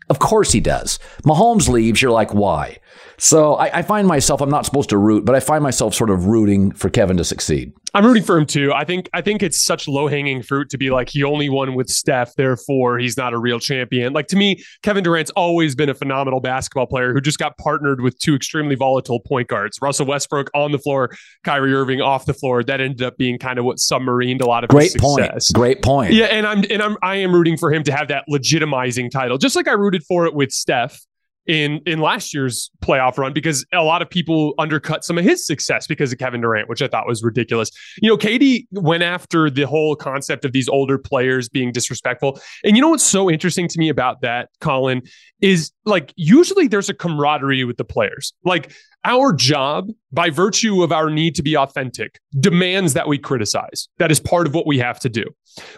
Of course he does. Mahomes leaves. You're like, why? So I, I, find myself, I'm not supposed to root, but I find myself sort of rooting for Kevin to succeed. I'm rooting for him too. I think I think it's such low hanging fruit to be like he only won with Steph, therefore he's not a real champion. Like to me, Kevin Durant's always been a phenomenal basketball player who just got partnered with two extremely volatile point guards, Russell Westbrook on the floor, Kyrie Irving off the floor. That ended up being kind of what submarined a lot of great his success. point. Great point. Yeah, and I'm and I'm I am rooting for him to have that legitimizing title, just like I rooted for it with Steph in in last year's playoff run because a lot of people undercut some of his success because of Kevin Durant, which I thought was ridiculous. You know, KD went after the whole concept of these older players being disrespectful. And you know what's so interesting to me about that, Colin, is like usually there's a camaraderie with the players. Like our job, by virtue of our need to be authentic, demands that we criticize. That is part of what we have to do.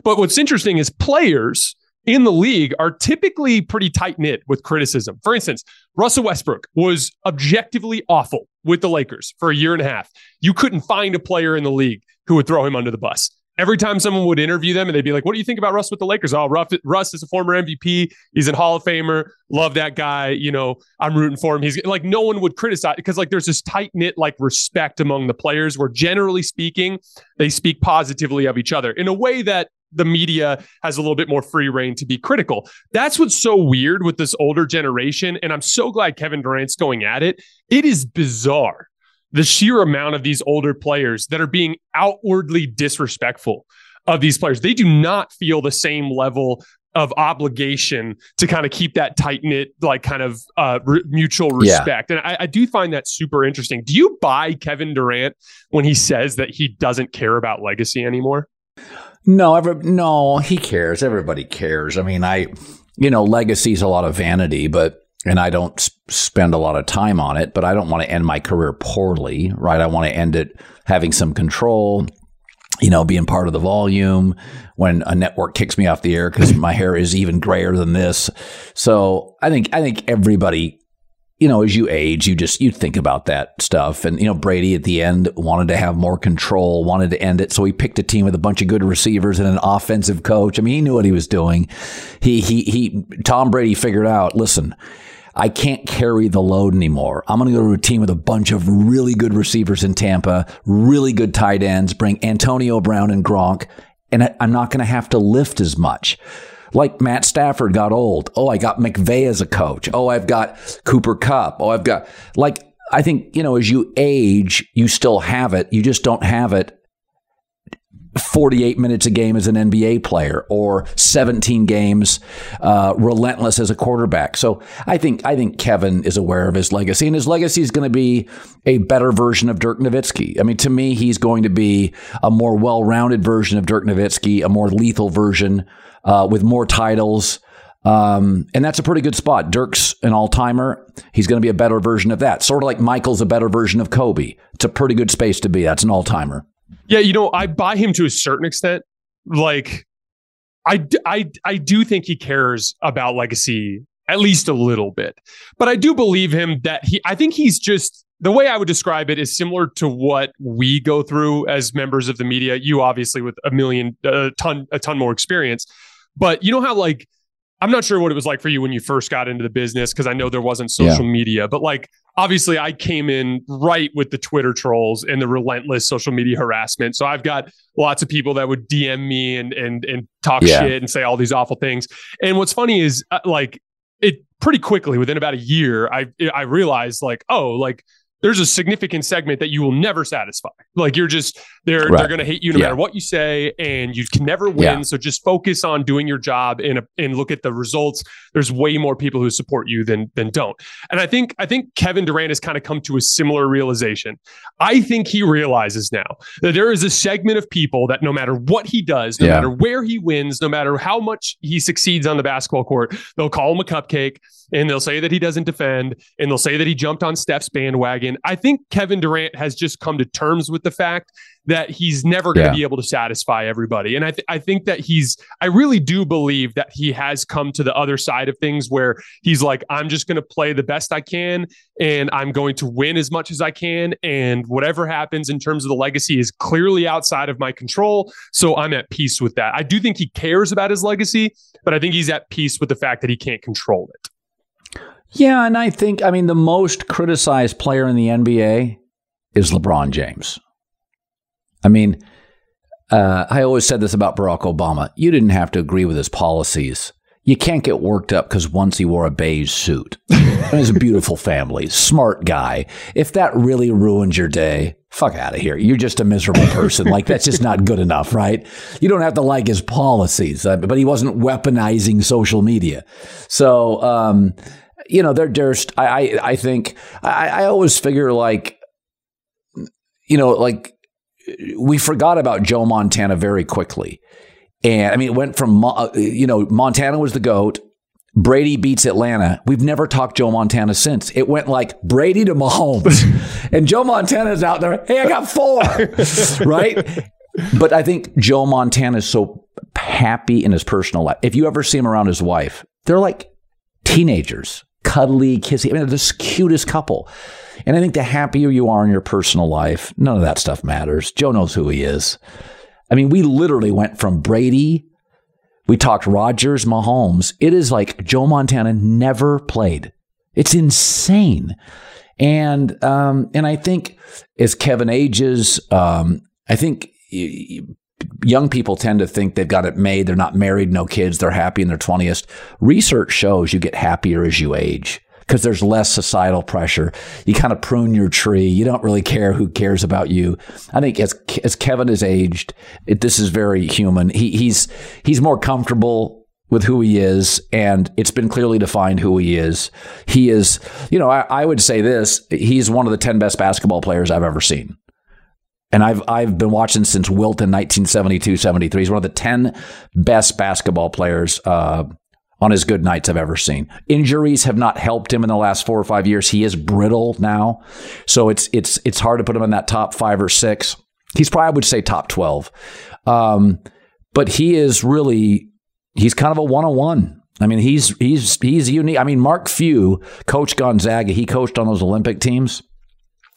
But what's interesting is players in the league are typically pretty tight knit with criticism. For instance, Russell Westbrook was objectively awful with the Lakers for a year and a half. You couldn't find a player in the league who would throw him under the bus. Every time someone would interview them and they'd be like, What do you think about Russ with the Lakers? Oh, Russ is a former MVP. He's a Hall of Famer. Love that guy. You know, I'm rooting for him. He's like, no one would criticize because, like, there's this tight knit, like, respect among the players where generally speaking, they speak positively of each other in a way that the media has a little bit more free reign to be critical. That's what's so weird with this older generation. And I'm so glad Kevin Durant's going at it. It is bizarre the sheer amount of these older players that are being outwardly disrespectful of these players. They do not feel the same level of obligation to kind of keep that tight knit, like kind of uh, re- mutual respect. Yeah. And I, I, do find that super interesting. Do you buy Kevin Durant when he says that he doesn't care about legacy anymore? No, ever, no, he cares. Everybody cares. I mean, I, you know, legacy is a lot of vanity, but and I don't spend a lot of time on it, but I don't want to end my career poorly, right? I want to end it having some control, you know, being part of the volume when a network kicks me off the air because my hair is even grayer than this. So I think I think everybody you know, as you age, you just you think about that stuff. And you know, Brady at the end wanted to have more control, wanted to end it, so he picked a team with a bunch of good receivers and an offensive coach. I mean, he knew what he was doing. He he he. Tom Brady figured out. Listen. I can't carry the load anymore. I'm going to go to a team with a bunch of really good receivers in Tampa, really good tight ends, bring Antonio Brown and Gronk, and I'm not going to have to lift as much. Like Matt Stafford got old. Oh, I got McVay as a coach. Oh, I've got Cooper Kupp. Oh, I've got like I think, you know, as you age, you still have it. You just don't have it 48 minutes a game as an NBA player or 17 games uh, relentless as a quarterback. So I think I think Kevin is aware of his legacy, and his legacy is going to be a better version of Dirk Nowitzki. I mean, to me, he's going to be a more well-rounded version of Dirk Nowitzki, a more lethal version uh, with more titles. Um, and that's a pretty good spot. Dirk's an all timer. He's going to be a better version of that. Sort of like Michael's a better version of Kobe. It's a pretty good space to be. That's an all timer. Yeah, you know, I buy him to a certain extent. Like, I, I, I do think he cares about legacy at least a little bit. But I do believe him that he, I think he's just, the way I would describe it is similar to what we go through as members of the media. You obviously with a million, a ton, a ton more experience. But you know how like I'm not sure what it was like for you when you first got into the business because I know there wasn't social yeah. media, but like obviously I came in right with the Twitter trolls and the relentless social media harassment. So I've got lots of people that would DM me and and and talk yeah. shit and say all these awful things. And what's funny is uh, like it pretty quickly within about a year I I realized like oh like there's a significant segment that you will never satisfy. Like you're just they're right. they're going to hate you no yeah. matter what you say, and you can never win. Yeah. So just focus on doing your job and and look at the results. There's way more people who support you than than don't. And I think I think Kevin Durant has kind of come to a similar realization. I think he realizes now that there is a segment of people that no matter what he does, no yeah. matter where he wins, no matter how much he succeeds on the basketball court, they'll call him a cupcake and they'll say that he doesn't defend and they'll say that he jumped on Steph's bandwagon. I think Kevin Durant has just come to terms with the fact that he's never going to Yeah. be able to satisfy everybody. And I, th- I think that he's, I really do believe that he has come to the other side of things where he's like, I'm just going to play the best I can and I'm going to win as much as I can. And whatever happens in terms of the legacy is clearly outside of my control. So I'm at peace with that. I do think he cares about his legacy, but I think he's at peace with the fact that he can't control it. Yeah, and I think I mean the most criticized player in the NBA is LeBron James. I mean, uh, I always said this about Barack Obama. You didn't have to agree with his policies. You can't get worked up because once he wore a beige suit. (laughs) and he's a beautiful family, smart guy. If that really ruins your day, fuck out of here. You're just a miserable person. like that's just not good enough, right? You don't have to like his policies, uh, but he wasn't weaponizing social media. So, um, you know, they're just. I, I, I think I, I always figure like, you know, like we forgot about Joe Montana very quickly. And I mean, it went from, uh, you know, Montana was the GOAT. Brady beats Atlanta. We've never talked Joe Montana since. It went like Brady to Mahomes. (laughs) and Joe Montana's out there, hey, I got four. (laughs) right? But I think Joe Montana is so happy in his personal life. If you ever see him around his wife, they're like teenagers, cuddly, kissy. I mean, they're the cutest couple. And I think the happier you are in your personal life, none of that stuff matters. Joe knows who he is. I mean, we literally went from Brady, we talked Rodgers, Mahomes. It is like Joe Montana never played. It's insane. And um, and I think as Kevin ages, um, I think young people tend to think they've got it made. They're not married, no kids, they're happy in their 20s. Research shows you get happier as you age because there's less societal pressure. You kind of prune your tree. You don't really care who cares about you. I think as as Kevin has aged, it, this is very human. He, he's he's more comfortable with who he is, and it's been clearly defined who he is. He is, you know, I, I would say this: he's one of the ten best basketball players I've ever seen. And I've I've been watching since Wilton 1972 73. He's one of the 10 best basketball players uh, on his good nights I've ever seen. Injuries have not helped him in the last four or five years. He is brittle now. So it's it's it's hard to put him in that top five or six. He's probably I would say top 12. Um, but he is really he's kind of a one on one. I mean, he's he's he's unique. I mean, Mark Few, coach Gonzaga, he coached on those Olympic teams.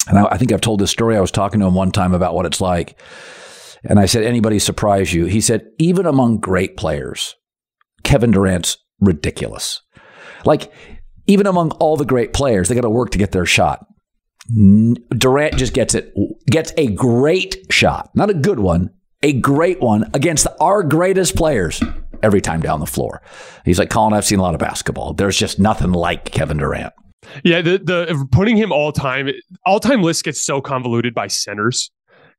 And I, I think I've told this story. I was talking to him one time about what it's like. And I said, anybody surprise you? He said, even among great players, Kevin Durant's ridiculous. Like, even among all the great players, they got to work to get their shot. Durant just gets it, gets a great shot, not a good one, a great one against our greatest players every time down the floor. He's like, Colin, I've seen a lot of basketball. There's just nothing like Kevin Durant. Yeah, the the putting him all time all time list gets so convoluted by centers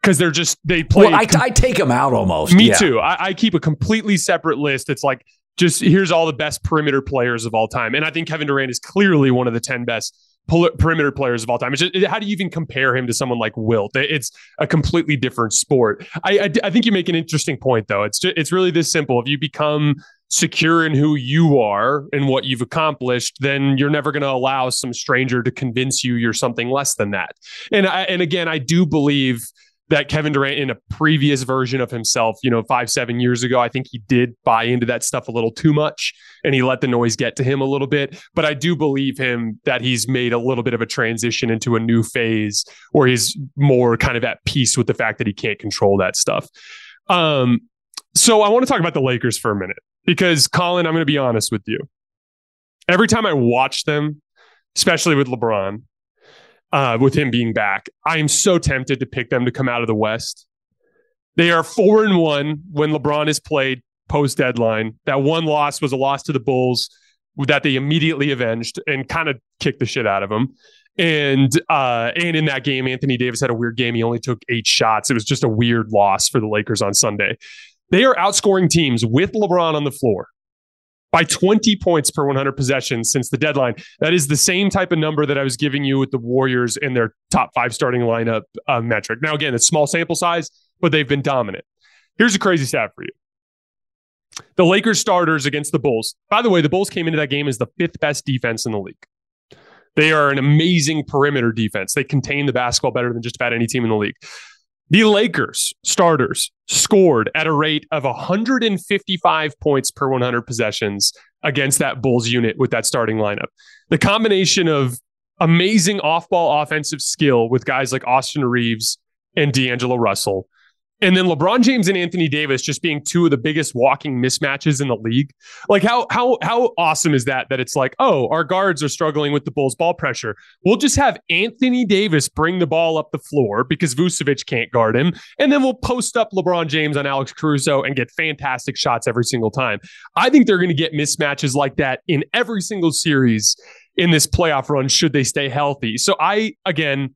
because they're just they play. Well, I, I take him out almost. Me Yeah. too. I, I keep a completely separate list. It's like just here's all the best perimeter players of all time, and I think Kevin Durant is clearly one of the ten best perimeter players of all time. It's just, how do you even compare him to someone like Wilt? It's a completely different sport. I, I, I think you make an interesting point, though. It's just, it's really this simple. If you become secure in who you are and what you've accomplished, then you're never going to allow some stranger to convince you you're something less than that. And I, and again, I do believe that Kevin Durant in a previous version of himself, you know, five, seven years ago, I think he did buy into that stuff a little too much and he let the noise get to him a little bit. But I do believe him that he's made a little bit of a transition into a new phase where he's more kind of at peace with the fact that he can't control that stuff. Um, so I want to talk about the Lakers for a minute because Colin, I'm going to be honest with you. Every time I watch them, especially with LeBron, uh, with him being back, I am so tempted to pick them to come out of the West. They are four and one when LeBron is played post deadline. That one loss was a loss to the Bulls that they immediately avenged and kind of kicked the shit out of them. And uh, and in that game, Anthony Davis had a weird game. He only took eight shots. It was just a weird loss for the Lakers on Sunday. They are outscoring teams with LeBron on the floor by 20 points per 100 possessions since the deadline. That is the same type of number that I was giving you with the Warriors in their top five starting lineup uh, metric. Now, again, it's small sample size, but they've been dominant. Here's a crazy stat for you. The Lakers starters against the Bulls. By the way, the Bulls came into that game as the fifth best defense in the league. They are an amazing perimeter defense. They contain the basketball better than just about any team in the league. The Lakers starters scored at a rate of 155 points per 100 possessions against that Bulls unit with that starting lineup. The combination of amazing off ball offensive skill with guys like Austin Reaves and D'Angelo Russell and then LeBron James and Anthony Davis just being two of the biggest walking mismatches in the league. Like how how how awesome is that? That it's like, oh, our guards are struggling with the Bulls' ball pressure. We'll just have Anthony Davis bring the ball up the floor because Vucevic can't guard him, and then we'll post up LeBron James on Alex Caruso and get fantastic shots every single time. I think they're going to get mismatches like that in every single series in this playoff run should they stay healthy. So I again,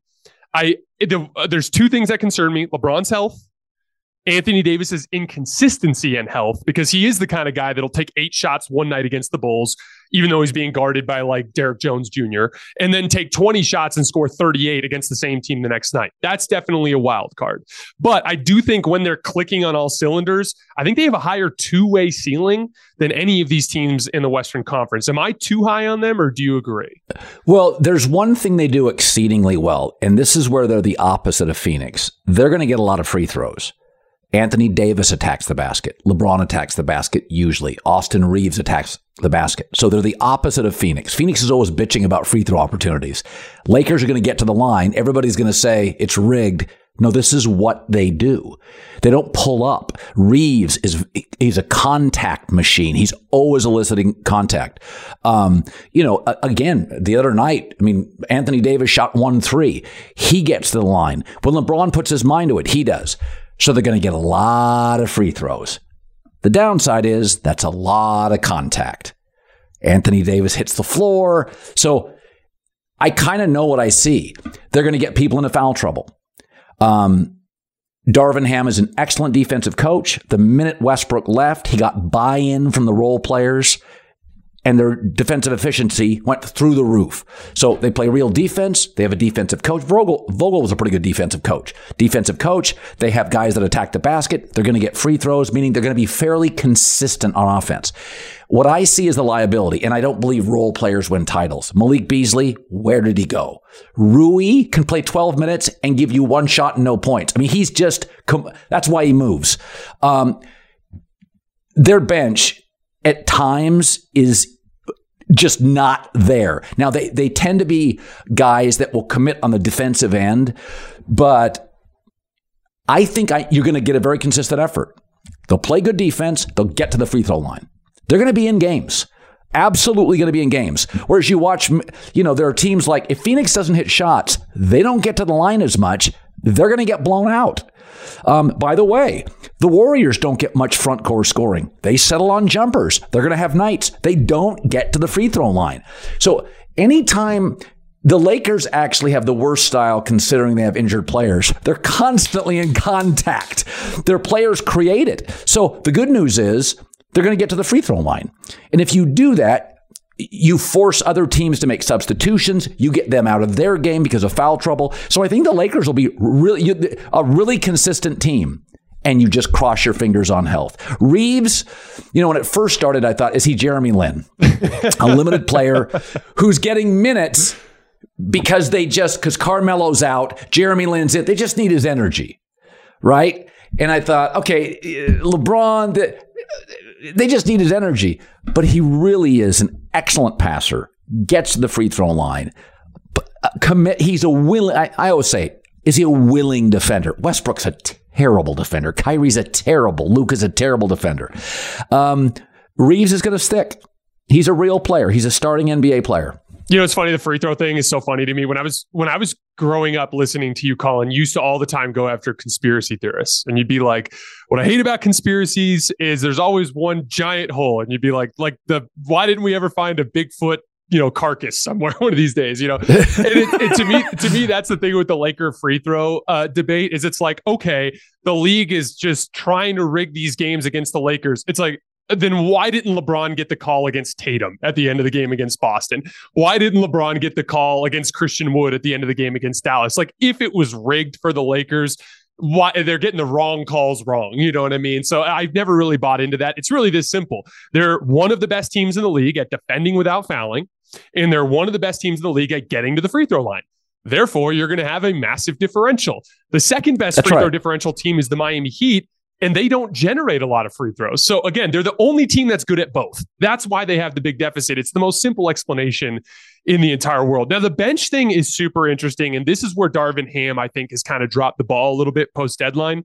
I the, uh, there's two things that concern me: LeBron's health Anthony Davis's inconsistency and health because he is the kind of guy that'll take eight shots one night against the Bulls, even though he's being guarded by like Derrick Jones Jr., and then take 20 shots and score 38 against the same team the next night. That's definitely a wild card. But I do think when they're clicking on all cylinders, I think they have a higher two way ceiling than any of these teams in the Western Conference. Am I too high on them or do you agree? Well, there's one thing they do exceedingly well, and this is where they're the opposite of Phoenix. They're going to get a lot of free throws. Anthony Davis attacks the basket. LeBron attacks the basket usually. Austin Reaves attacks the basket. So they're the opposite of Phoenix. Phoenix is always bitching about free throw opportunities. Lakers are going to get to the line. Everybody's going to say it's rigged. No, this is what they do. They don't pull up. Reaves is he's a contact machine. He's always eliciting contact. Um, you know, again, the other night, I mean, Anthony Davis shot one three. He gets to the line. When LeBron puts his mind to it, he does. So they're going to get a lot of free throws. The downside is that's a lot of contact. Anthony Davis hits the floor. So I kind of know what I see. They're going to get people into foul trouble. Um, Darvin Ham is an excellent defensive coach. The minute Westbrook left, he got buy in from the role players and their defensive efficiency went through the roof. So they play real defense. They have a defensive coach. Vogel, Vogel was a pretty good defensive coach. Defensive coach. They have guys that attack the basket. They're going to get free throws, meaning they're going to be fairly consistent on offense. What I see is the liability, and I don't believe role players win titles. Malik Beasley, where did he go? Rui can play 12 minutes and give you one shot and no points. I mean, he's just, that's why he moves. Um, their bench at times is just not there. Now they they tend to be guys that will commit on the defensive end, but I think I, you're going to get a very consistent effort. They'll play good defense. They'll get to the free throw line. They're going to be in games. Absolutely going to be in games. Whereas you watch, you know, there are teams like if Phoenix doesn't hit shots, they don't get to the line as much. They're going to get blown out. Um, by the way, the Warriors don't get much front court scoring. They settle on jumpers. They're going to have nights. They don't get to the free throw line. So anytime the Lakers actually have the worst style considering they have injured players. They're constantly in contact. Their players create it. So the good news is they're going to get to the free throw line. And if you do that, you force other teams to make substitutions. You get them out of their game because of foul trouble. So I think the Lakers will be really a really consistent team. And you just cross your fingers on health. Reaves, you know, when it first started, I thought, is he Jeremy Lin, (laughs) a limited player who's getting minutes because they just because Carmelo's out, Jeremy Lin's in. They just need his energy, right? And I thought, okay, eh, LeBron, they just need his energy. But he really is an excellent passer, gets to the free throw line. Uh, commit, he's a willing, I, I always say, is he a willing defender? Westbrook's a terrible defender. Kyrie's a terrible. Luke is a terrible defender. Um, Reaves is going to stick. He's a real player. He's a starting NBA player. You know, it's funny. The free throw thing is so funny to me. When I was when I was growing up listening to you, Colin, you used to all the time go after conspiracy theorists, and you'd be like, "What I hate about conspiracies is there's always one giant hole," and you'd be like, "Like the why didn't we ever find a Bigfoot you know carcass somewhere (laughs) one of these days you know (laughs) and it, it, to me to me that's the thing with the laker free throw uh, debate is it's like okay the league is just trying to rig these games against the lakers it's like then why didn't LeBron get the call against Tatum at the end of the game against Boston? Why didn't LeBron get the call against Christian Wood at the end of the game against Dallas? Like, if it was rigged for the Lakers, why they're getting the wrong calls wrong. You know what I mean? So I've never really bought into that. It's really this simple. They're one of the best teams in the league at defending without fouling, and they're one of the best teams in the league at getting to the free throw line. Therefore, you're going to have a massive differential. The second best That's free right. throw differential team is the Miami Heat, and they don't generate a lot of free throws. So again, they're the only team that's good at both. That's why they have the big deficit. It's the most simple explanation in the entire world. Now, the bench thing is super interesting, and this is where Darvin Ham, I think, has kind of dropped the ball a little bit post deadline.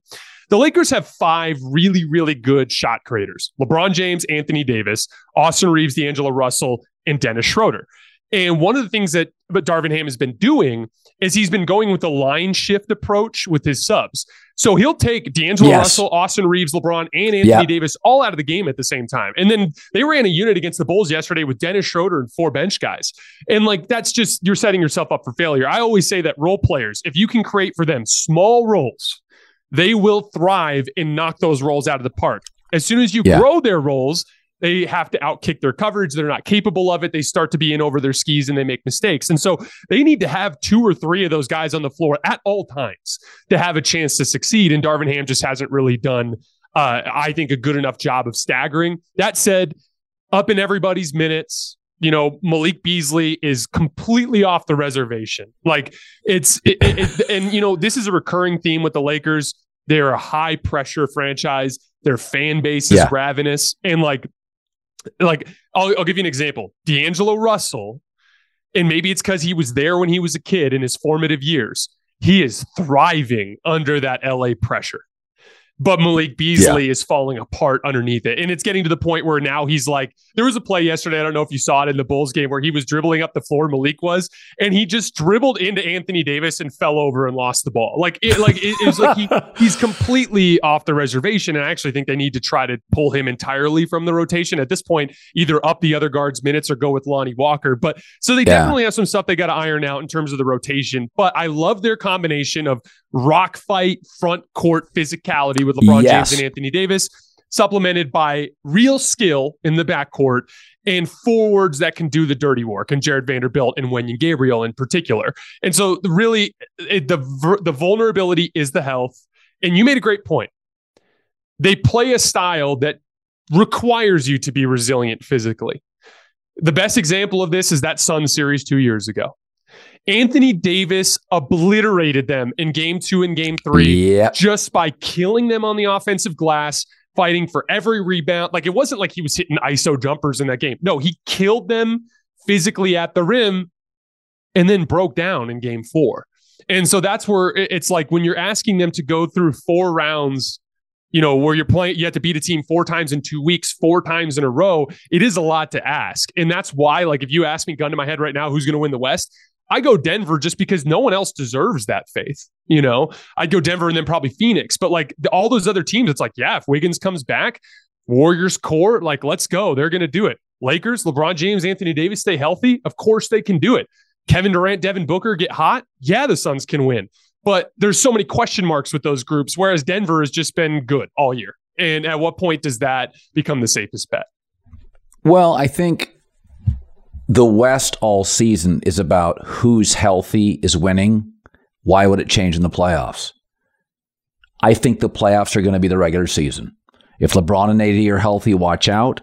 The Lakers have five really, really good shot creators LeBron James, Anthony Davis, Austin Reaves, D'Angelo Russell, and Dennis Schroeder. And one of the things that but Darvin Ham has been doing is he's been going with the line shift approach with his subs. So he'll take D'Angelo yes. Russell, Austin Reaves, LeBron, and Anthony yep. Davis all out of the game at the same time. And then they ran a unit against the Bulls yesterday with Dennis Schroeder and four bench guys. And like that's just you're setting yourself up for failure. I always say that role players, if you can create for them small roles, they will thrive and knock those roles out of the park. As soon as you yeah. grow their roles, they have to outkick their coverage. They're not capable of it. They start to be in over their skis and they make mistakes. And so they need to have two or three of those guys on the floor at all times to have a chance to succeed. And Darvin Ham just hasn't really done, uh, I think, a good enough job of staggering. That said, up in everybody's minutes, you know, Malik Beasley is completely off the reservation. Like it's, it, it, and you know, this is a recurring theme with the Lakers. They're a high pressure franchise. Their fan base is yeah. ravenous. And like like I'll, I'll give you an example. D'angelo russell and maybe it's because he was there when he was a kid in his formative years he is thriving under that la pressure but Malik Beasley yeah. is falling apart underneath it. And it's getting to the point where now he's like, there was a play yesterday. I don't know if you saw it in the Bulls game where he was dribbling up the floor, Malik was, and he just dribbled into Anthony Davis and fell over and lost the ball. Like it, like it, it was like he, (laughs) he's completely off the reservation. And I actually think they need to try to pull him entirely from the rotation at this point, either up the other guards' minutes or go with Lonnie Walker. But so they yeah. definitely have some stuff they got to iron out in terms of the rotation. But I love their combination of rock fight, front court physicality with LeBron yes. James and Anthony Davis, supplemented by real skill in the backcourt and forwards that can do the dirty work, and Jarred Vanderbilt and Wenyen Gabriel in particular. And so, really, it, the the vulnerability is the health. And you made a great point. They play a style that requires you to be resilient physically. The best example of this is that Sun series two years ago. Anthony Davis obliterated them in game two and game three yep. just by killing them on the offensive glass, fighting for every rebound. Like it wasn't like he was hitting ISO jumpers in that game. No, he killed them physically at the rim and then broke down in game four. And so that's where it's like when you're asking them to go through four rounds, you know, where you're playing, you have to beat a team four times in two weeks, four times in a row. It is a lot to ask. And that's why, like, if you ask me, gun to my head right now, who's going to win the West? I go Denver just because no one else deserves that faith. You know, I'd go Denver and then probably Phoenix. But like all those other teams, it's like, yeah, if Wiggins comes back, Warriors core, like, let's go. They're going to do it. Lakers, LeBron James, Anthony Davis stay healthy. Of course they can do it. Kevin Durant, Devin Booker get hot. Yeah, the Suns can win. But there's so many question marks with those groups, whereas Denver has just been good all year. And at what point does that become the safest bet? Well, I think the West all season is about who's healthy is winning. Why would it change in the playoffs? I think the playoffs are going to be the regular season. If LeBron and AD are healthy, watch out.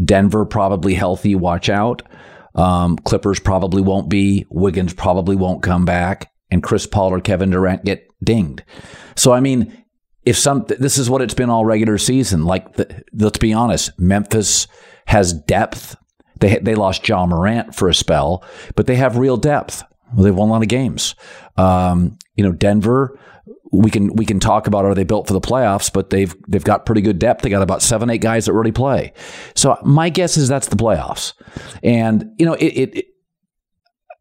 Denver probably healthy, watch out. Um, Clippers probably won't be. Wiggins probably won't come back. And Chris Paul or Kevin Durant get dinged. So, I mean, if some, this is what it's been all regular season. Like, the, let's be honest, Memphis has depth they they lost Ja Morant for a spell, but they have real depth. They've won a lot of games. Um, you know, Denver. We can we can talk about are they built for the playoffs, but they've they've got pretty good depth. They got about seven eight guys that really play. So my guess is that's the playoffs. And you know, it, it, it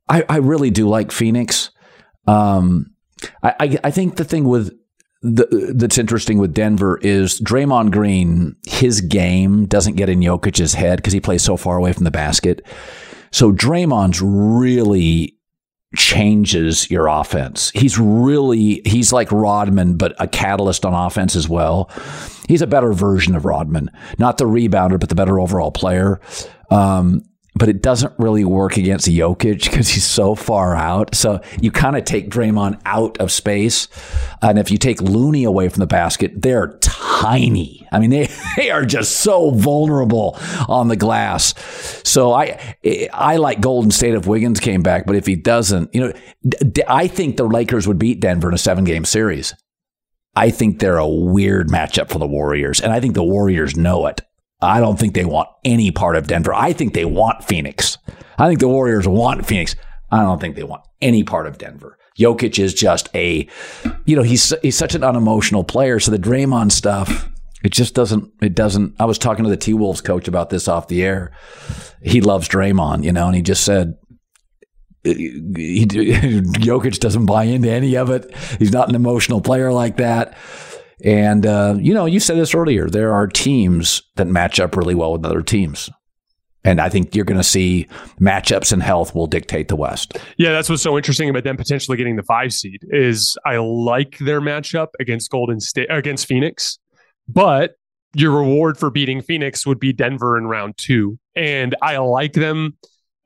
I I really do like Phoenix. Um, I, I I think the thing with the, that's interesting with Denver is Draymond Green, his game doesn't get in Jokic's head because he plays so far away from the basket. So Draymond's really changes your offense. He's really he's like Rodman, but a catalyst on offense as well. He's a better version of Rodman, not the rebounder, but the better overall player. Um, but it doesn't really work against Jokic because he's so far out. So you kind of take Draymond out of space. And if you take Looney away from the basket, they're tiny. I mean, (laughs) they, they are just so vulnerable on the glass. So I I like Golden State if Wiggins came back, but if he doesn't, you know, I think the Lakers would beat Denver in a seven game series. I think they're a weird matchup for the Warriors, and I think the Warriors know it. I don't think they want any part of Denver. I think they want Phoenix. I think the Warriors want Phoenix. I don't think they want any part of Denver. Jokic is just a, you know, he's he's such an unemotional player. So the Draymond stuff, it just doesn't. It doesn't. I was talking to the T Wolves coach about this off the air. He loves Draymond, you know, and he just said. He, (laughs) Jokic doesn't buy into any of it. He's not an emotional player like that. And, uh, you know, you said this earlier. There are teams that match up really well with other teams. And I think you're going to see matchups and health will dictate the West. Yeah, that's what's so interesting about them potentially getting the five seed is I like their matchup against Golden State against Phoenix, but your reward for beating Phoenix would be Denver in round two. And I like them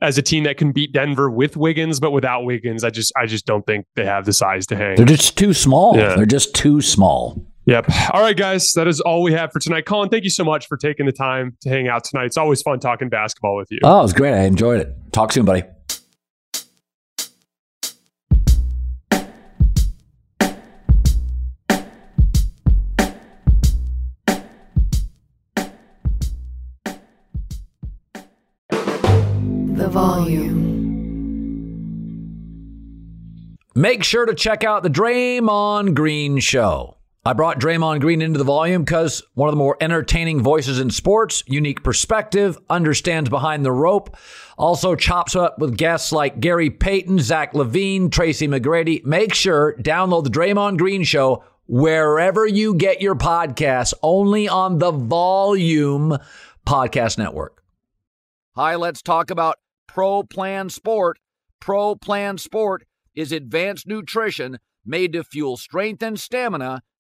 as a team that can beat Denver with Wiggins, but without Wiggins, I just I just don't think they have the size to hang. They're just too small. Yeah. They're just too small. Yep. All right, guys. That is all we have for tonight. Colin, thank you so much for taking the time to hang out tonight. It's always fun talking basketball with you. Oh, it was great. I enjoyed it. Talk soon, buddy. The volume. Make sure to check out the Draymond Green Show. I brought Draymond Green into the volume because one of the more entertaining voices in sports, unique perspective, understands behind the rope, also chops up with guests like Gary Payton, Zach LaVine, Tracy McGrady. Make sure download the Draymond Green Show wherever you get your podcasts, only on the Volume Podcast Network. Hi, let's talk about Pro Plan Sport. Pro Plan Sport is advanced nutrition made to fuel strength and stamina